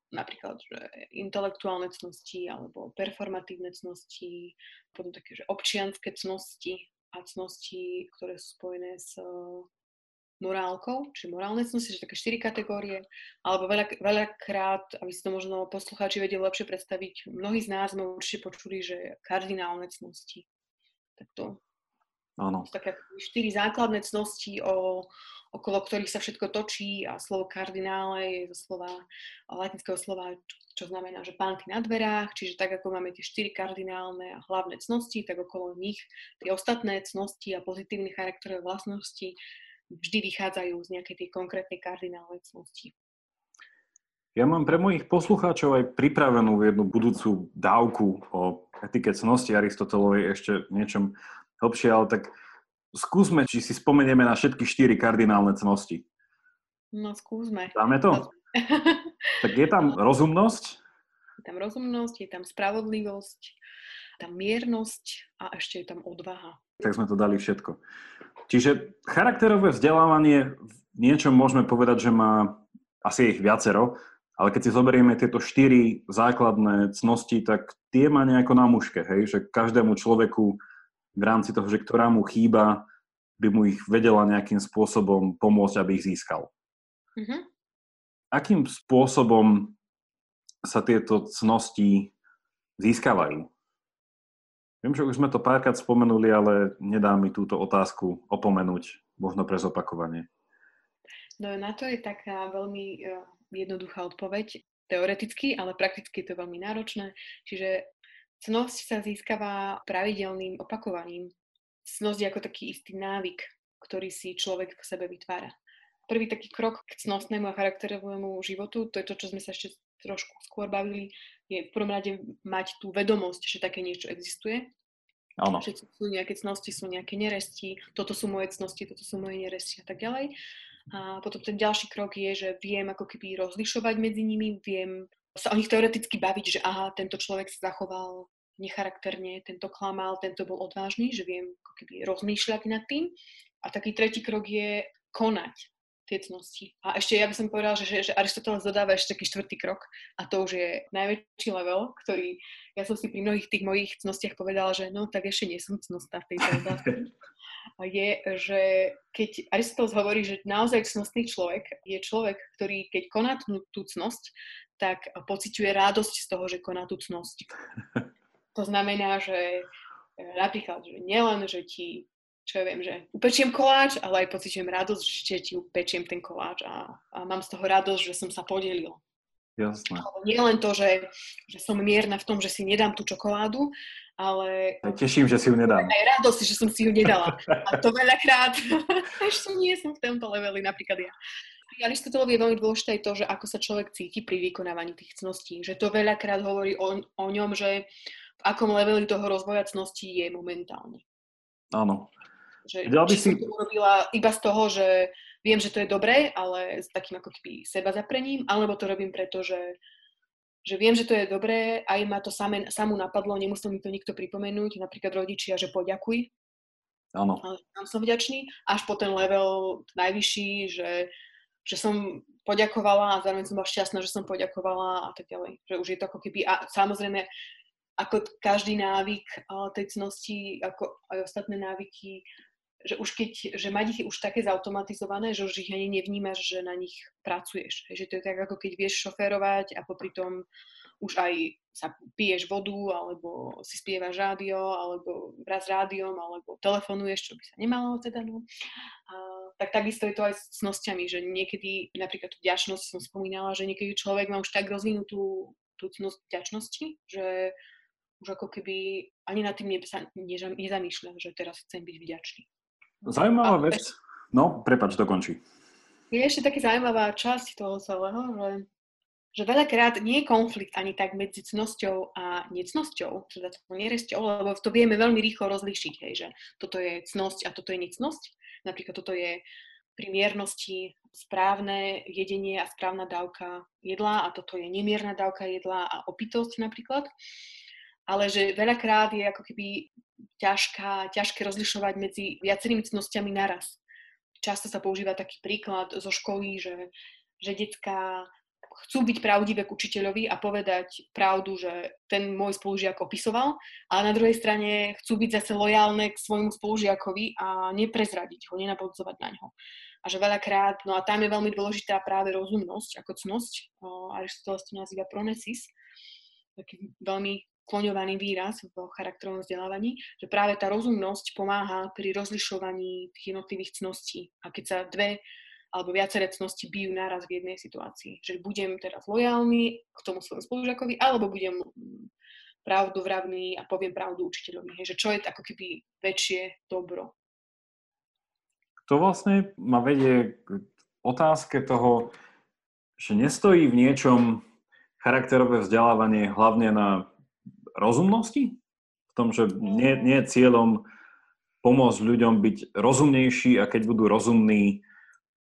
Napríklad, že intelektuálne cnosti alebo performatívne cnosti, potom také, že občianské cnosti, a cnosti, ktoré sú spojené s eh, morálkou, či morálne cnosti, že také štyri kategórie, alebo veľa, veľakrát, aby si to možno poslucháči vedeli lepšie predstaviť, mnohí z nás sme určite počuli, že kardinálne cnosti. Tak to Áno. také štyri základné cnosti o okolo ktorých sa všetko točí a slovo kardinále je zo slova, latinského slova, čo znamená, že pánky na dverách, čiže tak ako máme tie štyri kardinálne a hlavné cnosti, tak okolo nich tie ostatné cnosti a pozitívne charakterové vlastnosti vždy vychádzajú z nejakej tej konkrétnej kardinálnej cnosti. Ja mám pre mojich poslucháčov aj pripravenú jednu budúcu dávku o etike cnosti Aristotelovej ešte niečom hlbšie, ale tak skúsme, či si spomenieme na všetky štyri kardinálne cnosti. No skúsme. Dáme to? tak je tam rozumnosť? Je tam rozumnosť, je tam spravodlivosť, tam miernosť a ešte je tam odvaha. Tak sme to dali všetko. Čiže charakterové vzdelávanie v niečom môžeme povedať, že má asi ich viacero, ale keď si zoberieme tieto štyri základné cnosti, tak tie má nejako na muške, hej? že každému človeku v rámci toho, že ktorá mu chýba, by mu ich vedela nejakým spôsobom pomôcť, aby ich získal. Mm-hmm. Akým spôsobom sa tieto cnosti získavajú? Viem, že už sme to párkrát spomenuli, ale nedá mi túto otázku opomenúť, možno pre zopakovanie. No na to je taká veľmi uh, jednoduchá odpoveď. Teoreticky, ale prakticky je to veľmi náročné. Čiže Cnosť sa získava pravidelným opakovaním. Cnosť je ako taký istý návyk, ktorý si človek v sebe vytvára. Prvý taký krok k cnostnému a charakterovému životu, to je to, čo sme sa ešte trošku skôr bavili, je v prvom rade mať tú vedomosť, že také niečo existuje. Áno. Že sú nejaké cnosti, sú nejaké neresti, toto sú moje cnosti, toto sú moje neresti a tak ďalej. A potom ten ďalší krok je, že viem ako keby rozlišovať medzi nimi, viem sa o nich teoreticky baviť, že aha, tento človek sa zachoval necharakterne, tento klamal, tento bol odvážny, že viem ako keby rozmýšľať nad tým. A taký tretí krok je konať tie cnosti. A ešte ja by som povedala, že, že, že Aristoteles dodáva ešte taký štvrtý krok a to už je najväčší level, ktorý ja som si pri mnohých tých mojich cnostiach povedala, že no tak ešte nie som cnostá v tejto otázke. je, že keď Aristoteles hovorí, že naozaj cnostný človek je človek, ktorý keď koná tú, tú cnosť, tak pociťuje radosť z toho, že koná tú cnosť. To znamená, že e, napríklad, že nielen, že ti, čo ja viem, že upečiem koláč, ale aj pociťujem radosť, že ti upečiem ten koláč a, a mám z toho radosť, že som sa podelil. Jasné. Nie len to, že, že som mierna v tom, že si nedám tú čokoládu, ale... Teším, že si ju nedám. Aj radosť, že som si ju nedala. A to veľakrát ešte nie som v tomto leveli, napríklad ja. Aristotelovi je veľmi dôležité to, že ako sa človek cíti pri vykonávaní tých cností. Že to veľakrát hovorí o, o ňom, že v akom leveli toho rozvoja cnosti je momentálne. Áno. Že, by si... to urobila iba z toho, že viem, že to je dobré, ale s takým ako keby seba zaprením, alebo to robím preto, že, že viem, že to je dobré, aj ma to samé, samú napadlo, nemusel mi to nikto pripomenúť, napríklad rodičia, že poďakuj. Áno. Tam som vďačný. Až po ten level najvyšší, že že som poďakovala a zároveň som bola šťastná, že som poďakovala a tak ďalej. Že už je to ako keby, a samozrejme, ako každý návyk tej cnosti, ako aj ostatné návyky, že už keď, že mať ich už také zautomatizované, že už ich ani nevnímaš, že na nich pracuješ. Že to je tak, ako keď vieš šoférovať a popri tom už aj sa piješ vodu, alebo si spievaš rádio, alebo raz rádiom, alebo telefonuješ, čo by sa nemalo teda. No. A, tak takisto je to aj s cnosťami, že niekedy, napríklad tú vďačnosť som spomínala, že niekedy človek má už tak rozvinutú tú cnosť vďačnosti, že už ako keby ani na tým nezamýšľa, že teraz chcem byť vďačný. Zaujímavá vec. No, prepač, dokončí. Je ešte taká zaujímavá časť toho celého, že že veľakrát nie je konflikt ani tak medzi cnosťou a necnosťou, teda to neresťou, lebo to vieme veľmi rýchlo rozlíšiť, hej, že toto je cnosť a toto je necnosť. Napríklad toto je pri miernosti správne jedenie a správna dávka jedla a toto je nemierna dávka jedla a opitosť napríklad. Ale že veľakrát je ako keby ťažká, ťažké rozlišovať medzi viacerými cnosťami naraz. Často sa používa taký príklad zo školy, že, že detská chcú byť pravdivé k učiteľovi a povedať pravdu, že ten môj spolužiak opisoval, ale na druhej strane chcú byť zase lojálne k svojmu spolužiakovi a neprezradiť ho, nenapodzovať na ňo. A že veľakrát, no a tam je veľmi dôležitá práve rozumnosť ako cnosť, Aristoteles to nazýva pronesis, taký veľmi kloňovaný výraz v charakterovom vzdelávaní, že práve tá rozumnosť pomáha pri rozlišovaní tých jednotlivých cností. A keď sa dve alebo viaceré cnosti bijú naraz v jednej situácii. Že budem teraz lojálny k tomu svojmu spolužiakovi, alebo budem pravdu vravný a poviem pravdu učiteľovi. Že čo je ako keby väčšie dobro. To vlastne ma vedie k otázke toho, že nestojí v niečom charakterové vzdelávanie hlavne na rozumnosti? V tom, že nie, nie je cieľom pomôcť ľuďom byť rozumnejší a keď budú rozumní,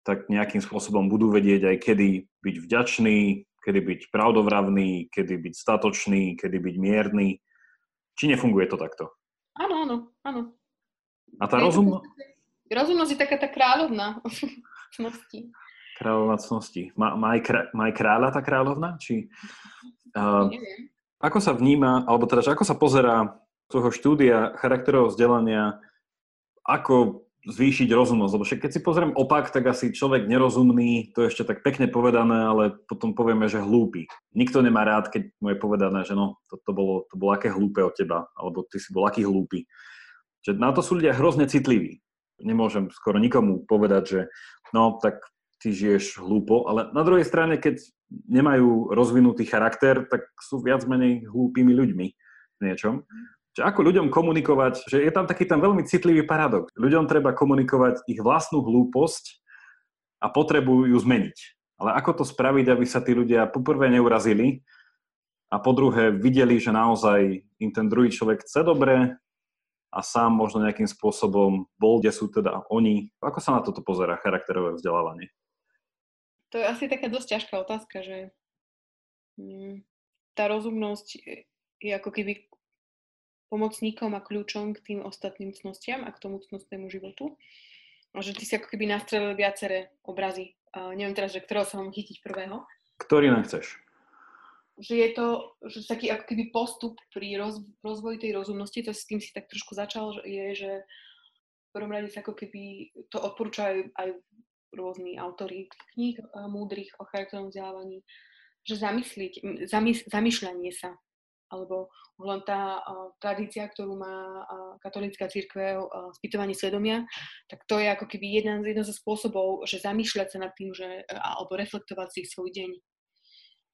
tak nejakým spôsobom budú vedieť aj kedy byť vďačný, kedy byť pravdovravný, kedy byť statočný, kedy byť mierny. Či nefunguje to takto? Áno, áno, áno. A tá rozumnosť? Rozumnosť je taká tá kráľovná cnosti. Kráľovná cnosti. Má, má, aj krá, má aj kráľa tá kráľovná? Či, uh, ako sa vníma, alebo teda, ako sa pozerá toho štúdia charakterového vzdelania, ako zvýšiť rozumnosť. Lebo keď si pozriem opak, tak asi človek nerozumný, to je ešte tak pekne povedané, ale potom povieme, že hlúpy. Nikto nemá rád, keď mu je povedané, že no, to, to, bolo, to bolo aké hlúpe od teba, alebo ty si bol aký hlúpy. Čiže na to sú ľudia hrozne citliví. Nemôžem skoro nikomu povedať, že no, tak ty žiješ hlúpo, ale na druhej strane, keď nemajú rozvinutý charakter, tak sú viac menej hlúpými ľuďmi v niečom že ako ľuďom komunikovať, že je tam taký ten veľmi citlivý paradox. Ľuďom treba komunikovať ich vlastnú hlúposť a potrebujú ju zmeniť. Ale ako to spraviť, aby sa tí ľudia poprvé neurazili a po druhé videli, že naozaj im ten druhý človek chce dobre a sám možno nejakým spôsobom bol, kde sú teda oni. Ako sa na toto pozera charakterové vzdelávanie? To je asi taká dosť ťažká otázka, že mm, tá rozumnosť je ako keby pomocníkom a kľúčom k tým ostatným cnostiam a k tomu cnostnému životu. A že ty si ako keby nastrelil viaceré obrazy. Uh, neviem teraz, že ktorého sa mám chytiť prvého. Ktorý nechceš? Že je to že taký ako keby postup pri roz, rozvoji tej rozumnosti, to s tým si tak trošku začal, je, že v prvom rade sa ako keby to odporúčajú aj rôzni autory kníh múdrych o charakterovom vzdelávaní, že zamysliť, zamys, zamýšľanie sa alebo len tá uh, tradícia, ktorú má uh, katolická církev, uh, spýtovanie svedomia, tak to je ako keby jeden, jeden zo spôsobov, že zamýšľať sa nad tým, že, uh, alebo reflektovať si svoj deň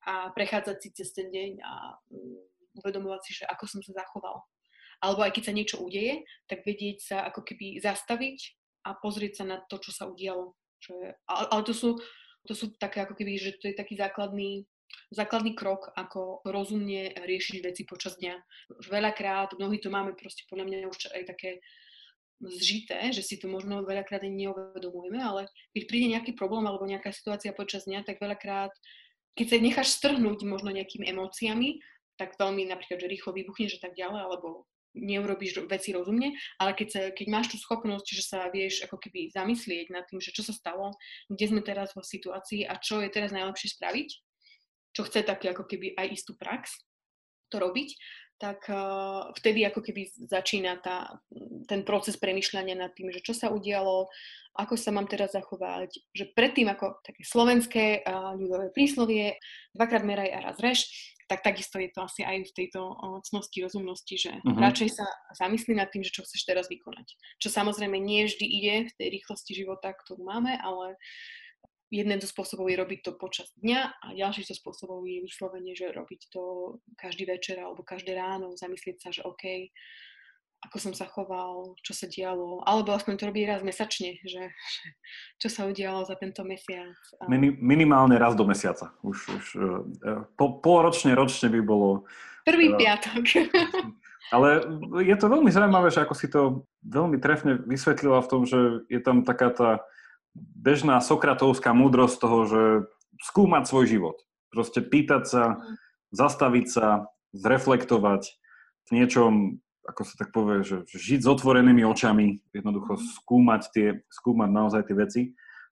a prechádzať si cez ten deň a um, uvedomovať si, že ako som sa zachoval. Alebo aj keď sa niečo udeje, tak vedieť sa ako keby zastaviť a pozrieť sa na to, čo sa udialo. Čo je, ale, ale to sú, to sú také ako keby, že to je taký základný základný krok, ako rozumne riešiť veci počas dňa. Veľakrát, mnohí to máme proste podľa mňa už aj také zžité, že si to možno veľakrát ani neuvedomujeme, ale keď príde nejaký problém alebo nejaká situácia počas dňa, tak veľakrát, keď sa necháš strhnúť možno nejakými emóciami, tak veľmi napríklad, že rýchlo vybuchneš a tak ďalej, alebo neurobiš veci rozumne, ale keď, sa, keď máš tú schopnosť, že sa vieš ako keby zamyslieť nad tým, že čo sa stalo, kde sme teraz v situácii a čo je teraz najlepšie spraviť, čo chce taký ako keby aj istú prax to robiť, tak uh, vtedy ako keby začína tá, ten proces premyšľania nad tým, že čo sa udialo, ako sa mám teraz zachovať, že predtým ako také slovenské uh, ľudové príslovie, dvakrát meraj a raz reš, tak takisto je to asi aj v tejto uh, cnosti rozumnosti, že uh-huh. radšej sa zamyslí nad tým, že čo chceš teraz vykonať. Čo samozrejme nie vždy ide v tej rýchlosti života, ktorú máme, ale jeden zo spôsobov je robiť to počas dňa a ďalší zo spôsobov je vyslovene, že robiť to každý večer alebo každé ráno, zamyslieť sa, že OK, ako som sa choval, čo sa dialo, alebo aspoň to robí raz mesačne, že, čo sa udialo za tento mesiac. Mini, minimálne raz do mesiaca. Už, už uh, po, polročne, ročne by bolo... Prvý uh, piatok. Ale je to veľmi zaujímavé, že ako si to veľmi trefne vysvetlila v tom, že je tam taká tá bežná sokratovská múdrosť toho, že skúmať svoj život. Proste pýtať sa, mhm. zastaviť sa, zreflektovať v niečom, ako sa tak povie, že žiť s otvorenými očami, jednoducho mhm. skúmať, tie, skúmať naozaj tie veci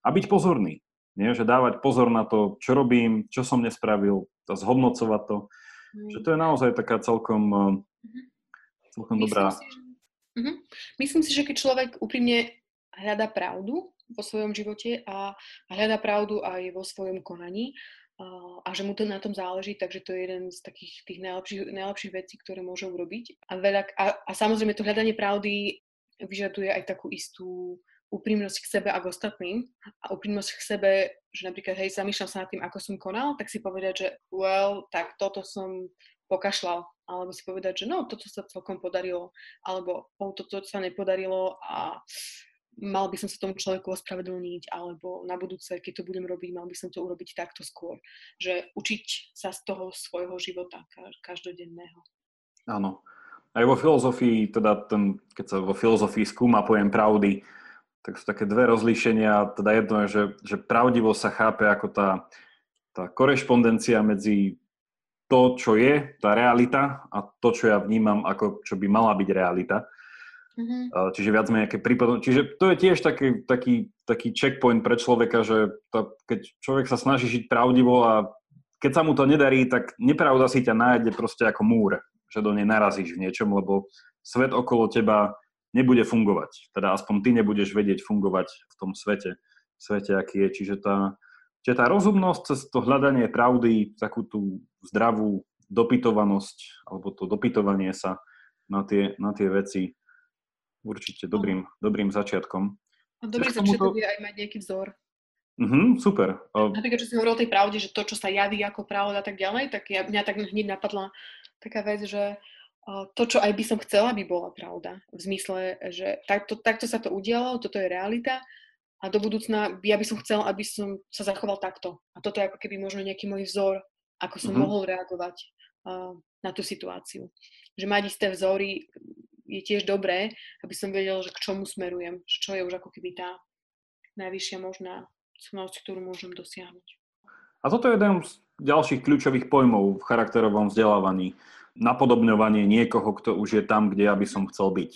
a byť pozorný. Nie? Že dávať pozor na to, čo robím, čo som nespravil, a zhodnocovať to. Že to je naozaj taká celkom, mm-hmm. celkom Myslím dobrá... Si, že... Myslím si, že keď človek úprimne hľadá pravdu, vo svojom živote a, hľada pravdu aj vo svojom konaní. A že mu to na tom záleží, takže to je jeden z takých tých najlepších, najlepších vecí, ktoré môže urobiť. A, veľa, a, a samozrejme to hľadanie pravdy vyžaduje aj takú istú úprimnosť k sebe a k ostatným. A úprimnosť k sebe, že napríklad, hej, zamýšľam sa nad tým, ako som konal, tak si povedať, že well, tak toto som pokašľal, alebo si povedať, že no, toto sa celkom podarilo, alebo oh, toto sa nepodarilo a mal by som sa tomu človeku ospravedlniť, alebo na budúce, keď to budem robiť, mal by som to urobiť takto skôr. Že učiť sa z toho svojho života každodenného. Áno. Aj vo filozofii, teda ten, keď sa vo filozofii skúma pojem pravdy, tak sú také dve rozlíšenia. Teda jedno je, že, že pravdivo sa chápe ako tá, tá korešpondencia medzi to, čo je tá realita a to, čo ja vnímam ako čo by mala byť realita. Mm-hmm. Čiže viac menej prípadom. Čiže to je tiež taký, taký, taký checkpoint pre človeka, že to, keď človek sa snaží žiť pravdivo a keď sa mu to nedarí, tak nepravda si ťa nájde proste ako múr, že do nej narazíš v niečom, lebo svet okolo teba nebude fungovať. Teda aspoň ty nebudeš vedieť fungovať v tom svete, svete aký je. Čiže tá, čiže tá rozumnosť cez to hľadanie pravdy, takú tú zdravú dopytovanosť, alebo to dopytovanie sa na tie, na tie veci, určite dobrým, dobrým začiatkom. A dobrý začiatok je aj mať nejaký vzor. Mhm, super. Napríklad, čo si hovoril o tej pravde, že to, čo sa javí ako pravda a tak ďalej, tak ja, mňa tak hneď napadla taká vec, že to, čo aj by som chcela, by bola pravda. V zmysle, že takto, takto sa to udialo, toto je realita a do budúcna ja by som chcela, aby som sa zachoval takto. A toto je ako keby možno nejaký môj vzor, ako som mm-hmm. mohol reagovať uh, na tú situáciu. Že mať isté vzory je tiež dobré, aby som vedel, že k čomu smerujem, čo je už ako keby tá najvyššia možná cnosť, ktorú môžem dosiahnuť. A toto je jeden z ďalších kľúčových pojmov v charakterovom vzdelávaní. Napodobňovanie niekoho, kto už je tam, kde ja by som chcel byť.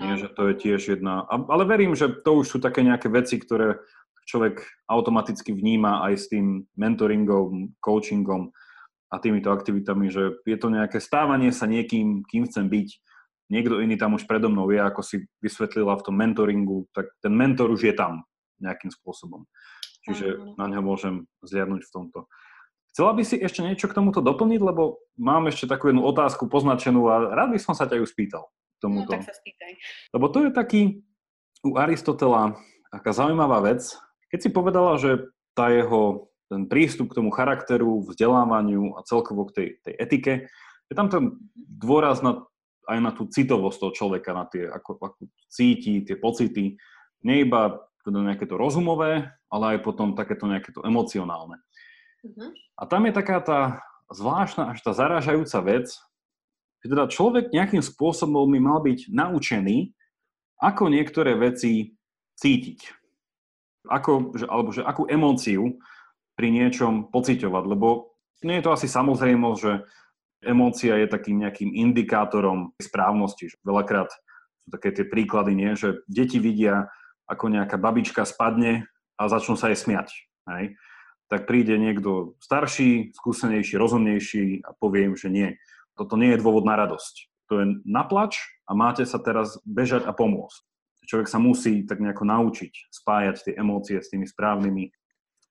Nie, že to je tiež jedna... Ale verím, že to už sú také nejaké veci, ktoré človek automaticky vníma aj s tým mentoringom, coachingom a týmito aktivitami, že je to nejaké stávanie sa niekým, kým chcem byť niekto iný tam už predo mnou je, ako si vysvetlila v tom mentoringu, tak ten mentor už je tam nejakým spôsobom. Čiže na neho môžem zliadnúť v tomto. Chcela by si ešte niečo k tomuto doplniť, lebo mám ešte takú jednu otázku poznačenú a rád by som sa ťa ju spýtal. Tomuto. No, tak sa spýtaj. Lebo to je taký u Aristotela taká zaujímavá vec. Keď si povedala, že tá jeho ten prístup k tomu charakteru, vzdelávaniu a celkovo k tej, tej etike, je tam ten dôraz na aj na tú citovosť toho človeka, na tie, ako, ako cíti, tie pocity. Nie iba teda nejaké to rozumové, ale aj potom takéto nejaké to emocionálne. Uh-huh. A tam je taká tá zvláštna, až tá zarážajúca vec, že teda človek nejakým spôsobom by mal byť naučený, ako niektoré veci cítiť. Ako, že, alebo že akú emóciu pri niečom pociťovať, lebo nie je to asi samozrejmosť, že Emócia je takým nejakým indikátorom správnosti. Veľakrát sú také tie príklady, nie? že deti vidia, ako nejaká babička spadne a začnú sa jej smiať. Hej? Tak príde niekto starší, skúsenejší, rozumnejší a povie im, že nie. Toto nie je dôvod na radosť. To je naplač a máte sa teraz bežať a pomôcť. Človek sa musí tak nejako naučiť spájať tie emócie s tými správnymi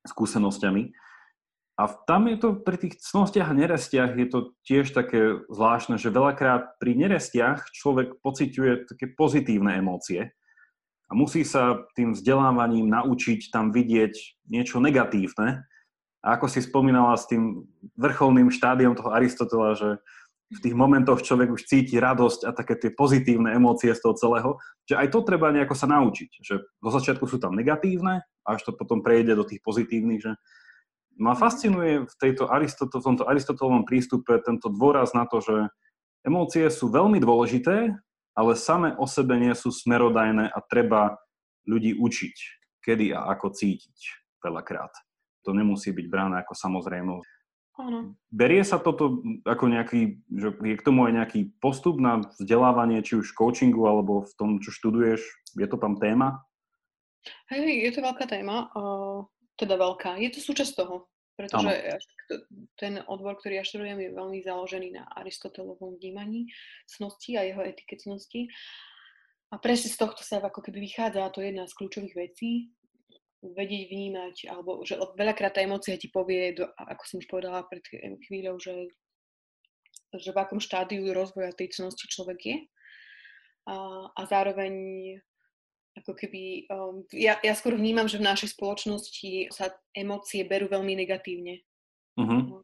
skúsenosťami. A tam je to pri tých cnostiach a nerestiach je to tiež také zvláštne, že veľakrát pri nerestiach človek pociťuje také pozitívne emócie a musí sa tým vzdelávaním naučiť tam vidieť niečo negatívne. A ako si spomínala s tým vrcholným štádiom toho Aristotela, že v tých momentoch človek už cíti radosť a také tie pozitívne emócie z toho celého, že aj to treba nejako sa naučiť. Že vo začiatku sú tam negatívne, až to potom prejde do tých pozitívnych, že ma fascinuje v, tejto Aristotel, v tomto Aristotelovom prístupe tento dôraz na to, že emócie sú veľmi dôležité, ale same o sebe nie sú smerodajné a treba ľudí učiť, kedy a ako cítiť veľakrát. To nemusí byť bráne ako samozrejmosť. Áno. Berie sa toto ako nejaký, že je k tomu aj nejaký postup na vzdelávanie, či už coachingu, alebo v tom, čo študuješ? Je to tam téma? Hej, je to veľká téma. Uh, teda veľká. Je to súčasť toho, pretože ano. ten odbor, ktorý ja študujem, je veľmi založený na Aristotelovom vnímaní cnosti a jeho etike cnosti. A presne z tohto sa ako keby vychádza, a to je jedna z kľúčových vecí, vedieť vnímať, alebo že veľakrát tá emócia ti povie, do, ako som už povedala pred chvíľou, že, že v akom štádiu rozvoja tej cnosti človek je. A, a zároveň ako keby, um, ja, ja skôr vnímam, že v našej spoločnosti sa emócie berú veľmi negatívne. Uh-huh.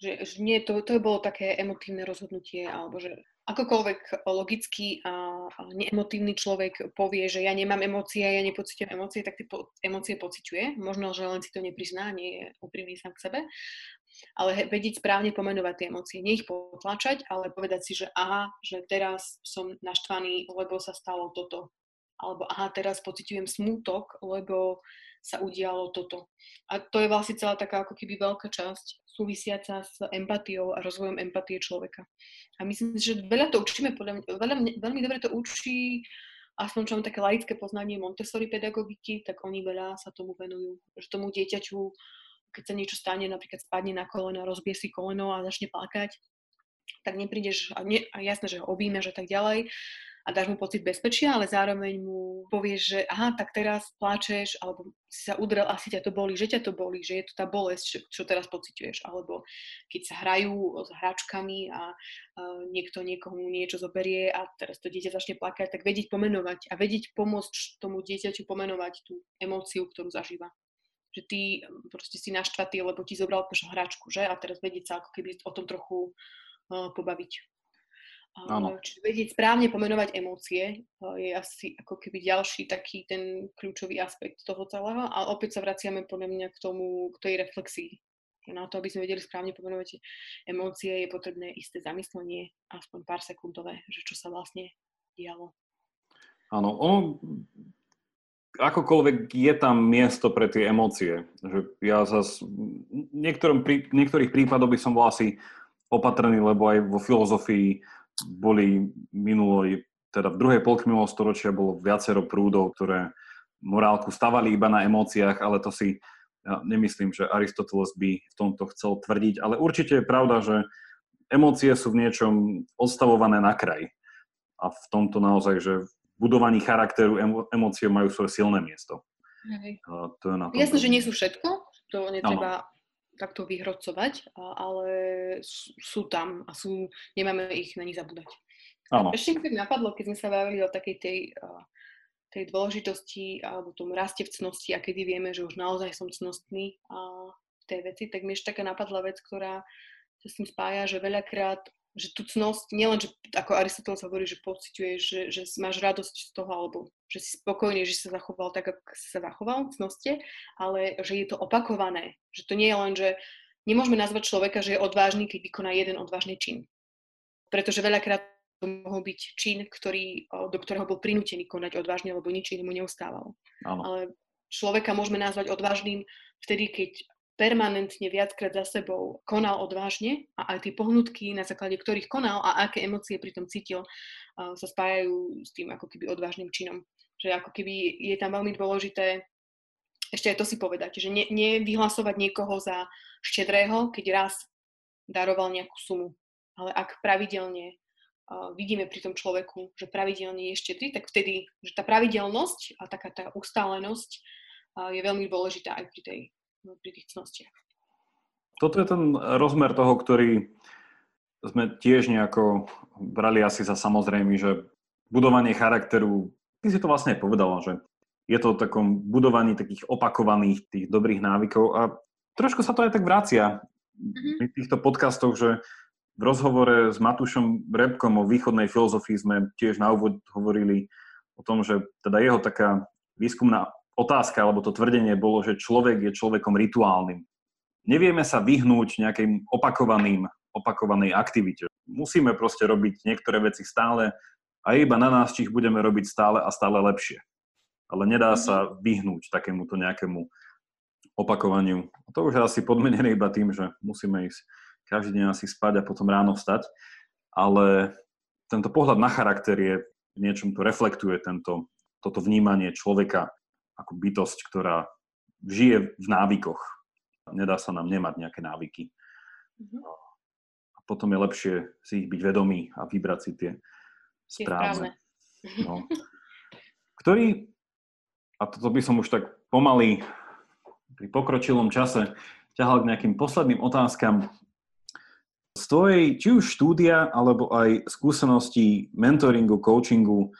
Že, že nie, to, to bolo také emotívne rozhodnutie, alebo že akokoľvek logický a, neemotívny človek povie, že ja nemám emócie, ja nepocitujem emócie, tak tie po, emócie pociťuje. Možno, že len si to neprizná, nie je úprimný sám k sebe. Ale vedieť správne pomenovať tie emócie. Nie ich potlačať, ale povedať si, že aha, že teraz som naštvaný, lebo sa stalo toto. Alebo aha, teraz pociťujem smútok, lebo sa udialo toto. A to je vlastne celá taká ako keby veľká časť súvisiaca s empatiou a rozvojom empatie človeka. A myslím, že veľa to učíme, podľa mňa, veľa, veľmi dobre to učí aspoň čo mám také laické poznanie Montessori pedagogiky, tak oni veľa sa tomu venujú. Že tomu dieťaťu, keď sa niečo stane, napríklad spadne na koleno, rozbie si koleno a začne plakať, tak neprídeš, a, nie, a jasné, že ho objímeš a tak ďalej, a dáš mu pocit bezpečia, ale zároveň mu povieš, že aha, tak teraz pláčeš, alebo si sa udrel, asi ťa to boli, že ťa to boli, že je to tá bolesť, čo, čo teraz pociťuješ. Alebo keď sa hrajú s hračkami a uh, niekto niekomu niečo zoberie a teraz to dieťa začne plakať, tak vedieť pomenovať a vedieť pomôcť tomu dieťaťu pomenovať tú emóciu, ktorú zažíva že ty proste si naštvatý, lebo ti zobral hračku, že? A teraz vedieť sa ako keby o tom trochu uh, pobaviť. Áno. Čiže vedieť správne pomenovať emócie je asi ako keby ďalší taký ten kľúčový aspekt toho celého. A opäť sa vraciame podľa mňa k tomu, k tej reflexii. Na to, aby sme vedeli správne pomenovať emócie, je potrebné isté zamyslenie, aspoň pár sekundové, že čo sa vlastne dialo. Áno, ono, akokoľvek je tam miesto pre tie emócie. Že ja zas, niektorom, niektorých prípadoch by som bol asi opatrný, lebo aj vo filozofii boli minulo, teda v druhej polke minulého storočia bolo viacero prúdov, ktoré morálku stavali iba na emóciách, ale to si ja nemyslím, že Aristoteles by v tomto chcel tvrdiť, ale určite je pravda, že emócie sú v niečom odstavované na kraj. A v tomto naozaj, že v budovaní charakteru emócie majú svoje silné miesto. Hej. to je na Jasné, že nie sú všetko, to netreba ano takto vyhrocovať, ale sú tam a sú, nemáme ich na nich zabúdať. Áno. Ešte mi napadlo, keď sme sa bavili o takej tej, tej dôležitosti alebo tom raste v cnosti a kedy vieme, že už naozaj som cnostný v tej veci, tak mi ešte taká napadla vec, ktorá sa s tým spája, že veľakrát že tú cnosť, nielen, že ako Aristoteles hovorí, že pociťuješ, že, že máš radosť z toho, alebo že si spokojný, že sa zachoval tak, ako sa zachoval v cnosti, ale že je to opakované. Že to nie je len, že nemôžeme nazvať človeka, že je odvážny, keď vykoná jeden odvážny čin. Pretože veľakrát to mohol byť čin, ktorý, do ktorého bol prinútený konať odvážne, lebo nič iné mu neustávalo. Ale človeka môžeme nazvať odvážnym vtedy, keď permanentne viackrát za sebou konal odvážne a aj tie pohnutky, na základe ktorých konal a aké emócie pri tom cítil, sa spájajú s tým ako keby odvážnym činom. Že ako keby je tam veľmi dôležité ešte aj to si povedať, že ne, nevyhlasovať niekoho za štedrého, keď raz daroval nejakú sumu. Ale ak pravidelne uh, vidíme pri tom človeku, že pravidelne je štedrý, tak vtedy, že tá pravidelnosť a taká tá ustálenosť uh, je veľmi dôležitá aj pri tej pri tých cnostiach. Toto je ten rozmer toho, ktorý sme tiež nejako brali asi za samozrejmy, že budovanie charakteru, ty si to vlastne aj povedala, že je to o takom budovaní takých opakovaných tých dobrých návykov a trošku sa to aj tak vracia mm-hmm. pri týchto podcastoch, že v rozhovore s Matušom Repkom o východnej filozofii sme tiež na úvod hovorili o tom, že teda jeho taká výskumná otázka alebo to tvrdenie bolo, že človek je človekom rituálnym. Nevieme sa vyhnúť nejakým opakovaným, opakovanej aktivite. Musíme proste robiť niektoré veci stále a iba na nás, či ich budeme robiť stále a stále lepšie. Ale nedá sa mhm. vyhnúť takémuto nejakému opakovaniu. A to už je asi podmenené iba tým, že musíme ísť každý deň asi spať a potom ráno vstať. Ale tento pohľad na charakter je niečom, to reflektuje tento, toto vnímanie človeka ako bytosť, ktorá žije v návykoch. Nedá sa nám nemať nejaké návyky. Mm-hmm. A potom je lepšie si ich byť vedomý a vybrať si tie správne. No. Ktorý, a toto by som už tak pomaly pri pokročilom čase ťahal k nejakým posledným otázkam. Z tvojej, či už štúdia, alebo aj skúseností mentoringu, coachingu,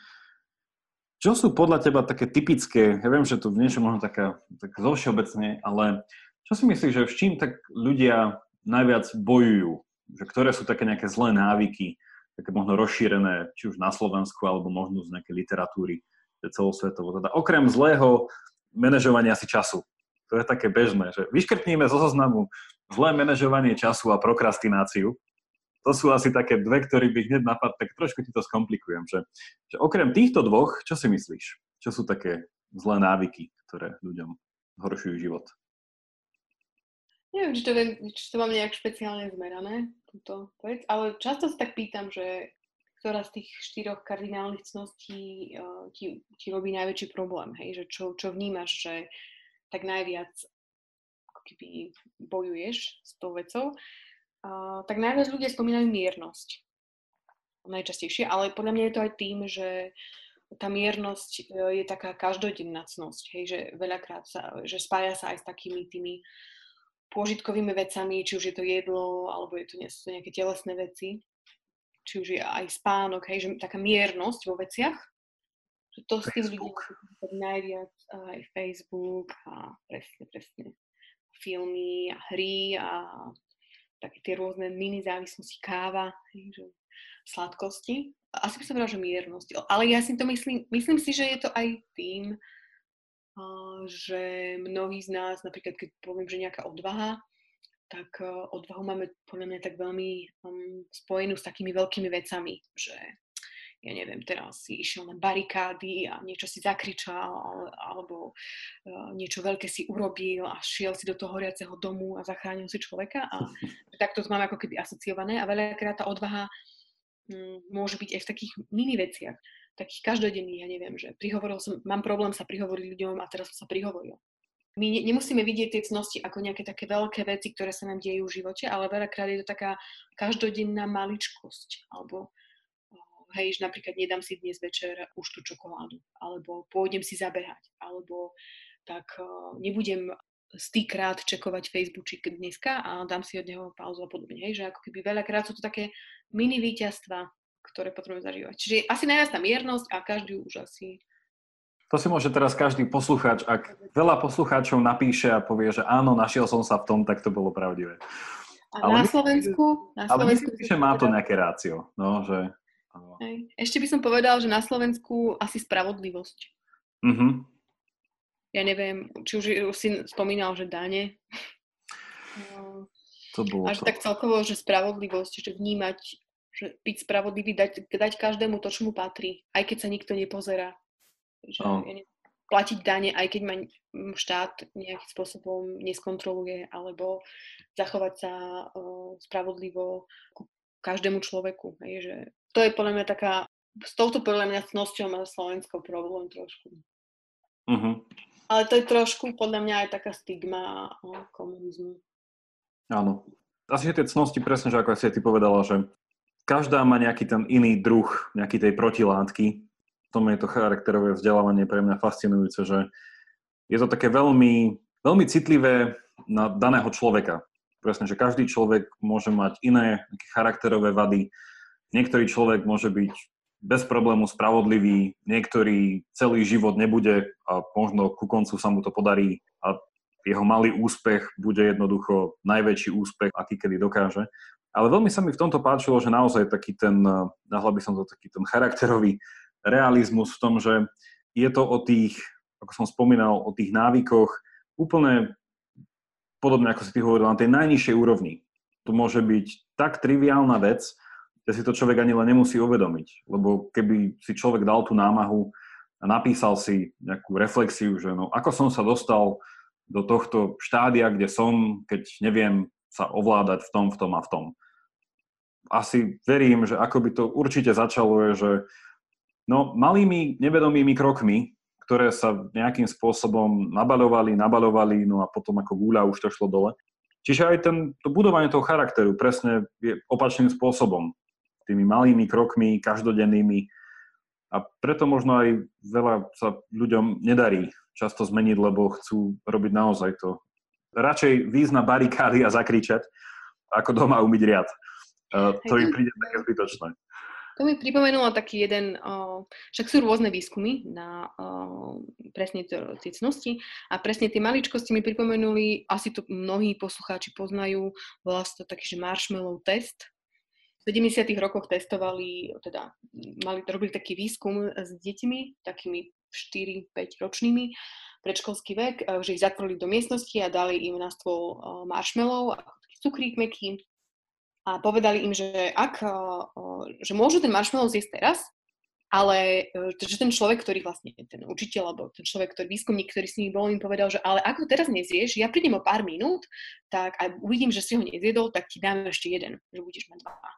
čo sú podľa teba také typické, ja viem, že to v niečom možno taká, tak zo všeobecne, ale čo si myslíš, že s čím tak ľudia najviac bojujú, že ktoré sú také nejaké zlé návyky, také možno rozšírené, či už na Slovensku, alebo možno z nejakej literatúry celosvetovo. Teda okrem zlého manažovania si času. To je také bežné, že vyškrtníme zo zoznamu zlé manažovanie času a prokrastináciu. To sú asi také dve, ktoré by hneď napadli, tak trošku ti to skomplikujem. Že, že okrem týchto dvoch, čo si myslíš? Čo sú také zlé návyky, ktoré ľuďom zhoršujú život? Neviem, či to, či to mám nejak špeciálne zmerané, túto vec, ale často sa tak pýtam, že ktorá z tých štyroch kardinálnych cností uh, ti, ti robí najväčší problém, hej? Že čo, čo vnímaš, že tak najviac keby bojuješ s tou vecou, uh, tak najviac ľudia spomínajú miernosť. Najčastejšie, ale podľa mňa je to aj tým, že tá miernosť e, je taká každodenná cnosť, hej, že veľakrát sa, že spája sa aj s takými tými pôžitkovými vecami, či už je to jedlo, alebo je to, nie, sú to nejaké telesné veci, či už je aj spánok, hej, že taká miernosť vo veciach. Že to s tým ľudí najviac aj Facebook a presne, presne filmy a hry a také tie rôzne mini závislosti, káva, že sladkosti. Asi by som povedala, že miernosť. Ale ja si to myslím, myslím si, že je to aj tým, že mnohí z nás, napríklad keď poviem, že nejaká odvaha, tak e, odvahu máme podľa mňa tak veľmi um, spojenú s takými veľkými vecami, že ja neviem, teraz si išiel na barikády a niečo si zakričal alebo uh, niečo veľké si urobil a šiel si do toho horiaceho domu a zachránil si človeka a takto to máme ako keby asociované a veľakrát tá odvaha um, môže byť aj v takých mini veciach takých každodenných, ja neviem, že prihovoril som, mám problém sa prihovoriť ľuďom a teraz som sa prihovoril. My ne, nemusíme vidieť tie cnosti ako nejaké také veľké veci, ktoré sa nám dejú v živote, ale veľakrát je to taká každodenná maličkosť, alebo hej, že napríklad nedám si dnes večer už tú čokoládu, alebo pôjdem si zabehať, alebo tak nebudem stýkrát čekovať Facebookčík dneska a dám si od neho pauzu a podobne. Hej, že ako keby veľakrát sú to také mini víťazstva, ktoré potrebujeme zažívať. Čiže asi najviac tá miernosť a každý už asi to si môže teraz každý poslucháč, ak veľa poslucháčov napíše a povie, že áno, našiel som sa v tom, tak to bolo pravdivé. A ale na Slovensku? Na ale Slovensku myslím, že má to nejaké rácio. No, že, Hej. Ešte by som povedal, že na Slovensku asi spravodlivosť. Mm-hmm. Ja neviem, či už, si spomínal, že dane. To bolo Až to. tak celkovo, že spravodlivosť, že vnímať že byť spravodlivý, dať, dať každému to, čo mu patrí, aj keď sa nikto nepozerá. Že, oh. ja neviem, platiť dane, aj keď ma štát nejakým spôsobom neskontroluje, alebo zachovať sa uh, spravodlivo ku každému človeku. Hej, že to je podľa mňa taká, s touto podľa mňa cnosťou má Slovensko problém trošku. Uh-huh. Ale to je trošku podľa mňa aj taká stigma komunizmu. Áno. Asi tie cnosti presne, že ako si ty povedala, že každá má nejaký ten iný druh, nejaký tej protilátky. V tom je to charakterové vzdelávanie pre mňa fascinujúce, že je to také veľmi, veľmi citlivé na daného človeka. Presne, že každý človek môže mať iné charakterové vady. Niektorý človek môže byť bez problému spravodlivý, niektorý celý život nebude a možno ku koncu sa mu to podarí a jeho malý úspech bude jednoducho najväčší úspech, aký kedy dokáže. Ale veľmi sa mi v tomto páčilo, že naozaj taký ten, nazval by som to taký ten charakterový realizmus v tom, že je to o tých, ako som spomínal, o tých návykoch úplne podobne, ako si ty hovoril, na tej najnižšej úrovni. To môže byť tak triviálna vec, že si to človek ani len nemusí uvedomiť. Lebo keby si človek dal tú námahu a napísal si nejakú reflexiu, že no, ako som sa dostal do tohto štádia, kde som, keď neviem sa ovládať v tom, v tom a v tom. Asi verím, že ako by to určite začalo, je, že no, malými nevedomými krokmi, ktoré sa nejakým spôsobom nabaľovali, nabaľovali, no a potom ako gúľa už to šlo dole. Čiže aj ten, to budovanie toho charakteru presne je opačným spôsobom. Tými malými krokmi, každodennými. A preto možno aj veľa sa ľuďom nedarí často zmeniť, lebo chcú robiť naozaj to radšej výjsť na barikády a zakričať, ako doma umyť riad. To im príde také zbytočné. To mi pripomenulo taký jeden, uh, však sú rôzne výskumy na uh, presne tie cnosti a presne tie maličkosti mi pripomenuli, asi to mnohí poslucháči poznajú, to taký, že marshmallow test. V 70. rokoch testovali, teda mali, robili taký výskum s deťmi, takými 4-5 ročnými, predškolský vek, že ich zatvorili do miestnosti a dali im na stôl marshmallow, taký cukrík meký, a povedali im, že ak, že môžu ten marshmallow zjesť teraz, ale že ten človek, ktorý vlastne, ten učiteľ, alebo ten človek, ktorý výskumník, ktorý s nimi bol, im povedal, že ale ak teraz nezješ, ja prídem o pár minút, tak a uvidím, že si ho nezjedol, tak ti dám ešte jeden, že budeš mať dva.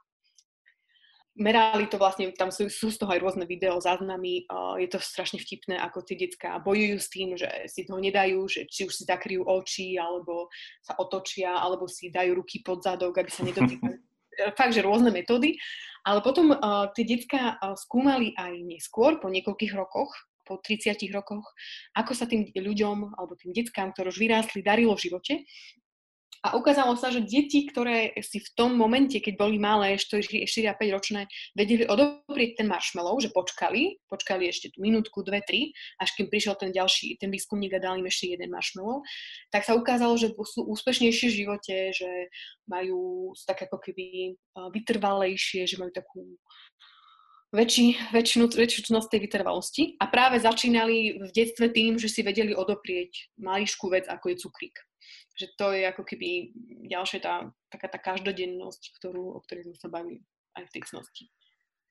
Merali to vlastne, tam sú, sú z toho aj rôzne video, záznamy, uh, je to strašne vtipné, ako tie detská bojujú s tým, že si toho nedajú, že či už si zakryjú oči, alebo sa otočia, alebo si dajú ruky pod zadok, aby sa nedotýkali. Fakt, že rôzne metódy. Ale potom uh, tie detská uh, skúmali aj neskôr, po niekoľkých rokoch, po 30 rokoch, ako sa tým ľuďom alebo tým deckám, ktoré už vyrástli, darilo v živote a ukázalo sa, že deti, ktoré si v tom momente, keď boli malé, 4, 4 a 5 ročné, vedeli odoprieť ten marshmallow, že počkali, počkali ešte tú minútku, dve, tri, až kým prišiel ten ďalší, ten výskumník a dal im ešte jeden marshmallow, tak sa ukázalo, že sú úspešnejšie v živote, že majú tak ako keby vytrvalejšie, že majú takú väčší, väčšinu, väčšiu čnosť tej vytrvalosti. A práve začínali v detstve tým, že si vedeli odoprieť maličkú vec, ako je cukrík že to je ako keby ďalšia tá, taká tá každodennosť, ktorú, o ktorej sme sa bavili aj v tej cnosti.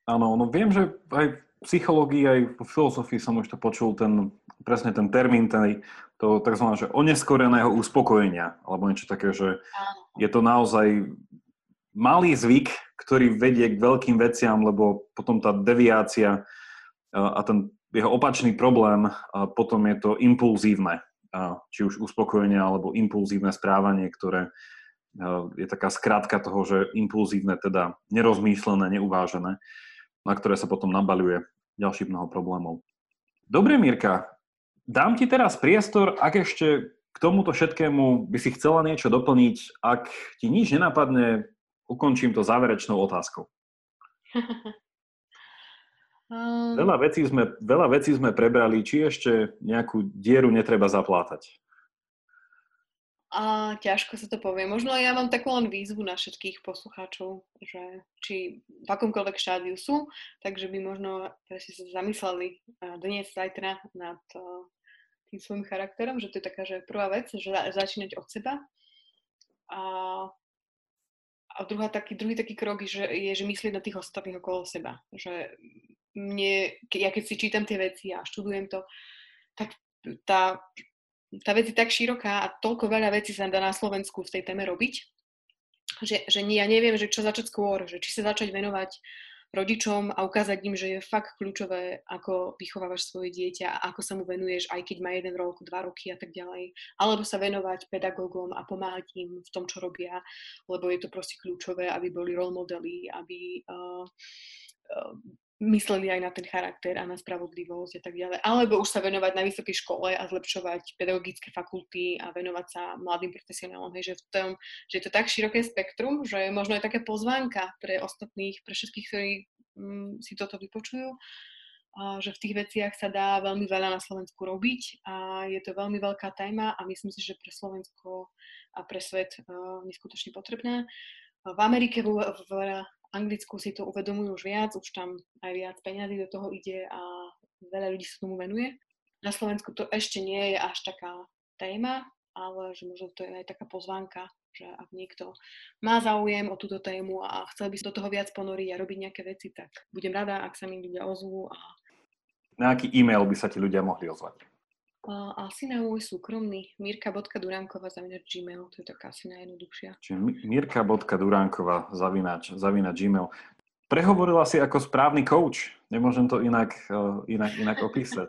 Áno, no viem, že aj v psychológii, aj v filozofii som už to počul, ten, presne ten termín, ten, to tzv. Že oneskoreného uspokojenia, alebo niečo také, že Áno. je to naozaj malý zvyk, ktorý vedie k veľkým veciam, lebo potom tá deviácia a ten jeho opačný problém, a potom je to impulzívne či už uspokojenie alebo impulzívne správanie, ktoré je taká skratka toho, že impulzívne, teda nerozmýšlené, neuvážené, na ktoré sa potom nabaľuje ďalší mnoho problémov. Dobre, Mirka, dám ti teraz priestor, ak ešte k tomuto všetkému by si chcela niečo doplniť. Ak ti nič nenapadne, ukončím to záverečnou otázkou. Um... Veľa, vecí sme, veľa vecí sme prebrali, či ešte nejakú dieru netreba zaplátať. A ťažko sa to povie. Možno ja mám takú len výzvu na všetkých poslucháčov, že či v akomkoľvek štádiu sú, takže by možno si sa zamysleli dnes, zajtra nad tým svojim charakterom, že to je taká, že prvá vec, že začínať od seba. A, a druhá taký, druhý taký krok je, že, je, že myslieť na tých ostatných okolo seba. Že mne, ja keď si čítam tie veci a študujem to, tak tá, tá vec je tak široká a toľko veľa vecí sa dá na Slovensku v tej téme robiť, že, že ja neviem, že čo začať skôr, že či sa začať venovať rodičom a ukázať im, že je fakt kľúčové, ako vychovávaš svoje dieťa, ako sa mu venuješ, aj keď má jeden rok, dva roky a tak ďalej. Alebo sa venovať pedagógom a pomáhať im v tom, čo robia, lebo je to proste kľúčové, aby boli role modely, aby uh, uh, mysleli aj na ten charakter a na spravodlivosť a tak ďalej. Alebo už sa venovať na vysokej škole a zlepšovať pedagogické fakulty a venovať sa mladým profesionálom. Hej, že, v tom, že je to tak široké spektrum, že možno je také pozvánka pre ostatných, pre všetkých, ktorí mm, si toto vypočujú, a že v tých veciach sa dá veľmi veľa na Slovensku robiť a je to veľmi veľká téma a myslím si, že pre Slovensko a pre svet uh, neskutočne potrebná. V Amerike, v, v Anglicku si to uvedomujú už viac, už tam aj viac peňazí do toho ide a veľa ľudí sa tomu venuje. Na Slovensku to ešte nie je až taká téma, ale že možno to je aj taká pozvánka, že ak niekto má záujem o túto tému a chcel by sa do toho viac ponoriť a robiť nejaké veci, tak budem rada, ak sa mi ľudia ozvú. A... Na aký e-mail by sa ti ľudia mohli ozvať? Uh, asi na môj súkromný mirka.durankova zavinač gmail, to je taká asi najjednoduchšia. Čiže mirka.durankova zavinač, zavinač gmail. Prehovorila si ako správny coach, nemôžem to inak, uh, inak, inak opísať.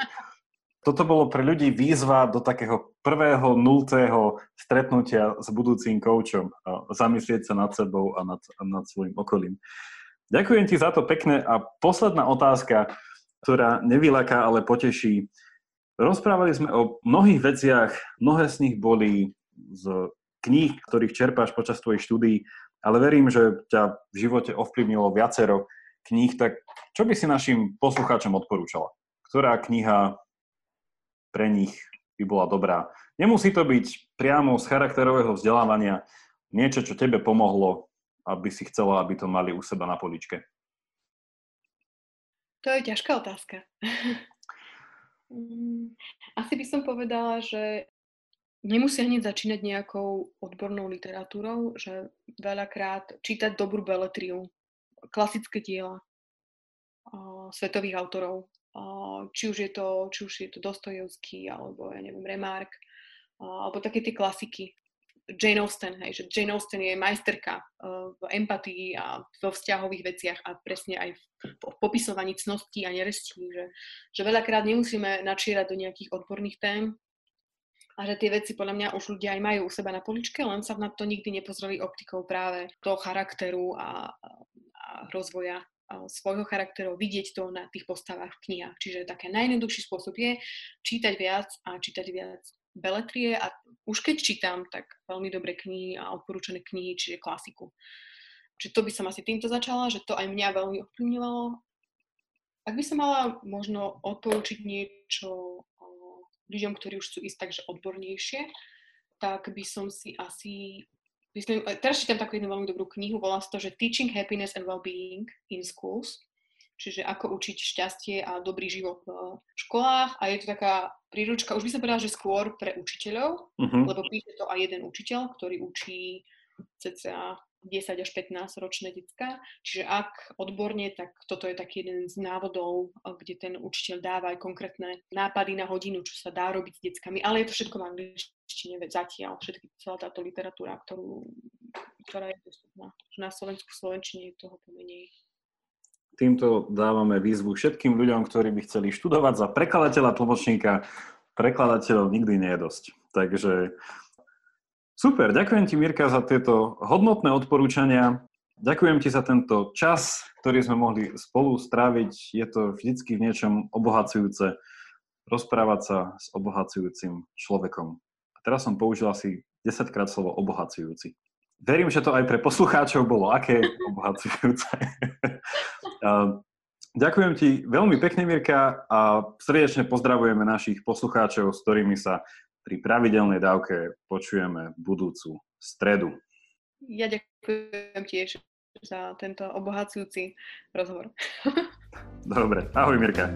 Toto bolo pre ľudí výzva do takého prvého, nultého stretnutia s budúcim coachom. Uh, zamyslieť sa nad sebou a nad, nad svojim okolím. Ďakujem ti za to pekne a posledná otázka, ktorá nevylaká, ale poteší. Rozprávali sme o mnohých veciach, mnohé z nich boli z kníh, ktorých čerpáš počas tvojich štúdií, ale verím, že ťa v živote ovplyvnilo viacero kníh, tak čo by si našim poslucháčom odporúčala? Ktorá kniha pre nich by bola dobrá? Nemusí to byť priamo z charakterového vzdelávania niečo, čo tebe pomohlo, aby si chcela, aby to mali u seba na poličke. To je ťažká otázka. Mm, asi by som povedala, že nemusia hneď začínať nejakou odbornou literatúrou, že veľakrát čítať dobrú beletriu, klasické diela svetových autorov, či už je to, či už je to Dostojevský, alebo ja neviem, Remark, alebo také tie klasiky. Jane Austen, hej, že Jane Austen je majsterka uh, v empatii a vo vzťahových veciach a presne aj v, v popisovaní cností a nerestí, že, že veľakrát nemusíme načírať do nejakých odborných tém a že tie veci podľa mňa už ľudia aj majú u seba na poličke, len sa na to nikdy nepozreli optikou práve toho charakteru a, a rozvoja a svojho charakteru, vidieť to na tých postavách v knihách. Čiže také najjednoduchší spôsob je čítať viac a čítať viac beletrie a už keď čítam, tak veľmi dobré knihy a odporúčané knihy, čiže klasiku. Čiže to by som asi týmto začala, že to aj mňa veľmi ovplyvňovalo. Ak by som mala možno odporúčiť niečo ľuďom, ktorí už chcú ísť takže odbornejšie, tak by som si asi Myslím, teraz čítam takú jednu veľmi dobrú knihu, volá sa to, že Teaching Happiness and Wellbeing in Schools čiže ako učiť šťastie a dobrý život v školách a je to taká príručka, už by som povedala, že skôr pre učiteľov, uh-huh. lebo píše to aj jeden učiteľ, ktorý učí cca 10 až 15 ročné decka. Čiže ak odborne, tak toto je taký jeden z návodov, kde ten učiteľ dáva aj konkrétne nápady na hodinu, čo sa dá robiť s deckami, ale je to všetko v angličtine zatiaľ, všetky, celá táto literatúra, ktorú, ktorá je dostupná. Na Slovensku, v Slovenčine je toho pomenej. Týmto dávame výzvu všetkým ľuďom, ktorí by chceli študovať za prekladateľa tlmočníka. Prekladateľov nikdy nie je dosť. Takže super, ďakujem ti Mirka za tieto hodnotné odporúčania. Ďakujem ti za tento čas, ktorý sme mohli spolu stráviť. Je to vždycky v niečom obohacujúce rozprávať sa s obohacujúcim človekom. A teraz som použil asi 10 krát slovo obohacujúci. Verím, že to aj pre poslucháčov bolo aké obohacujúce. Ďakujem ti veľmi pekne, Mirka, a srdečne pozdravujeme našich poslucháčov, s ktorými sa pri pravidelnej dávke počujeme budúcu stredu. Ja ďakujem tiež za tento obohacujúci rozhovor. Dobre, ahoj Mirka.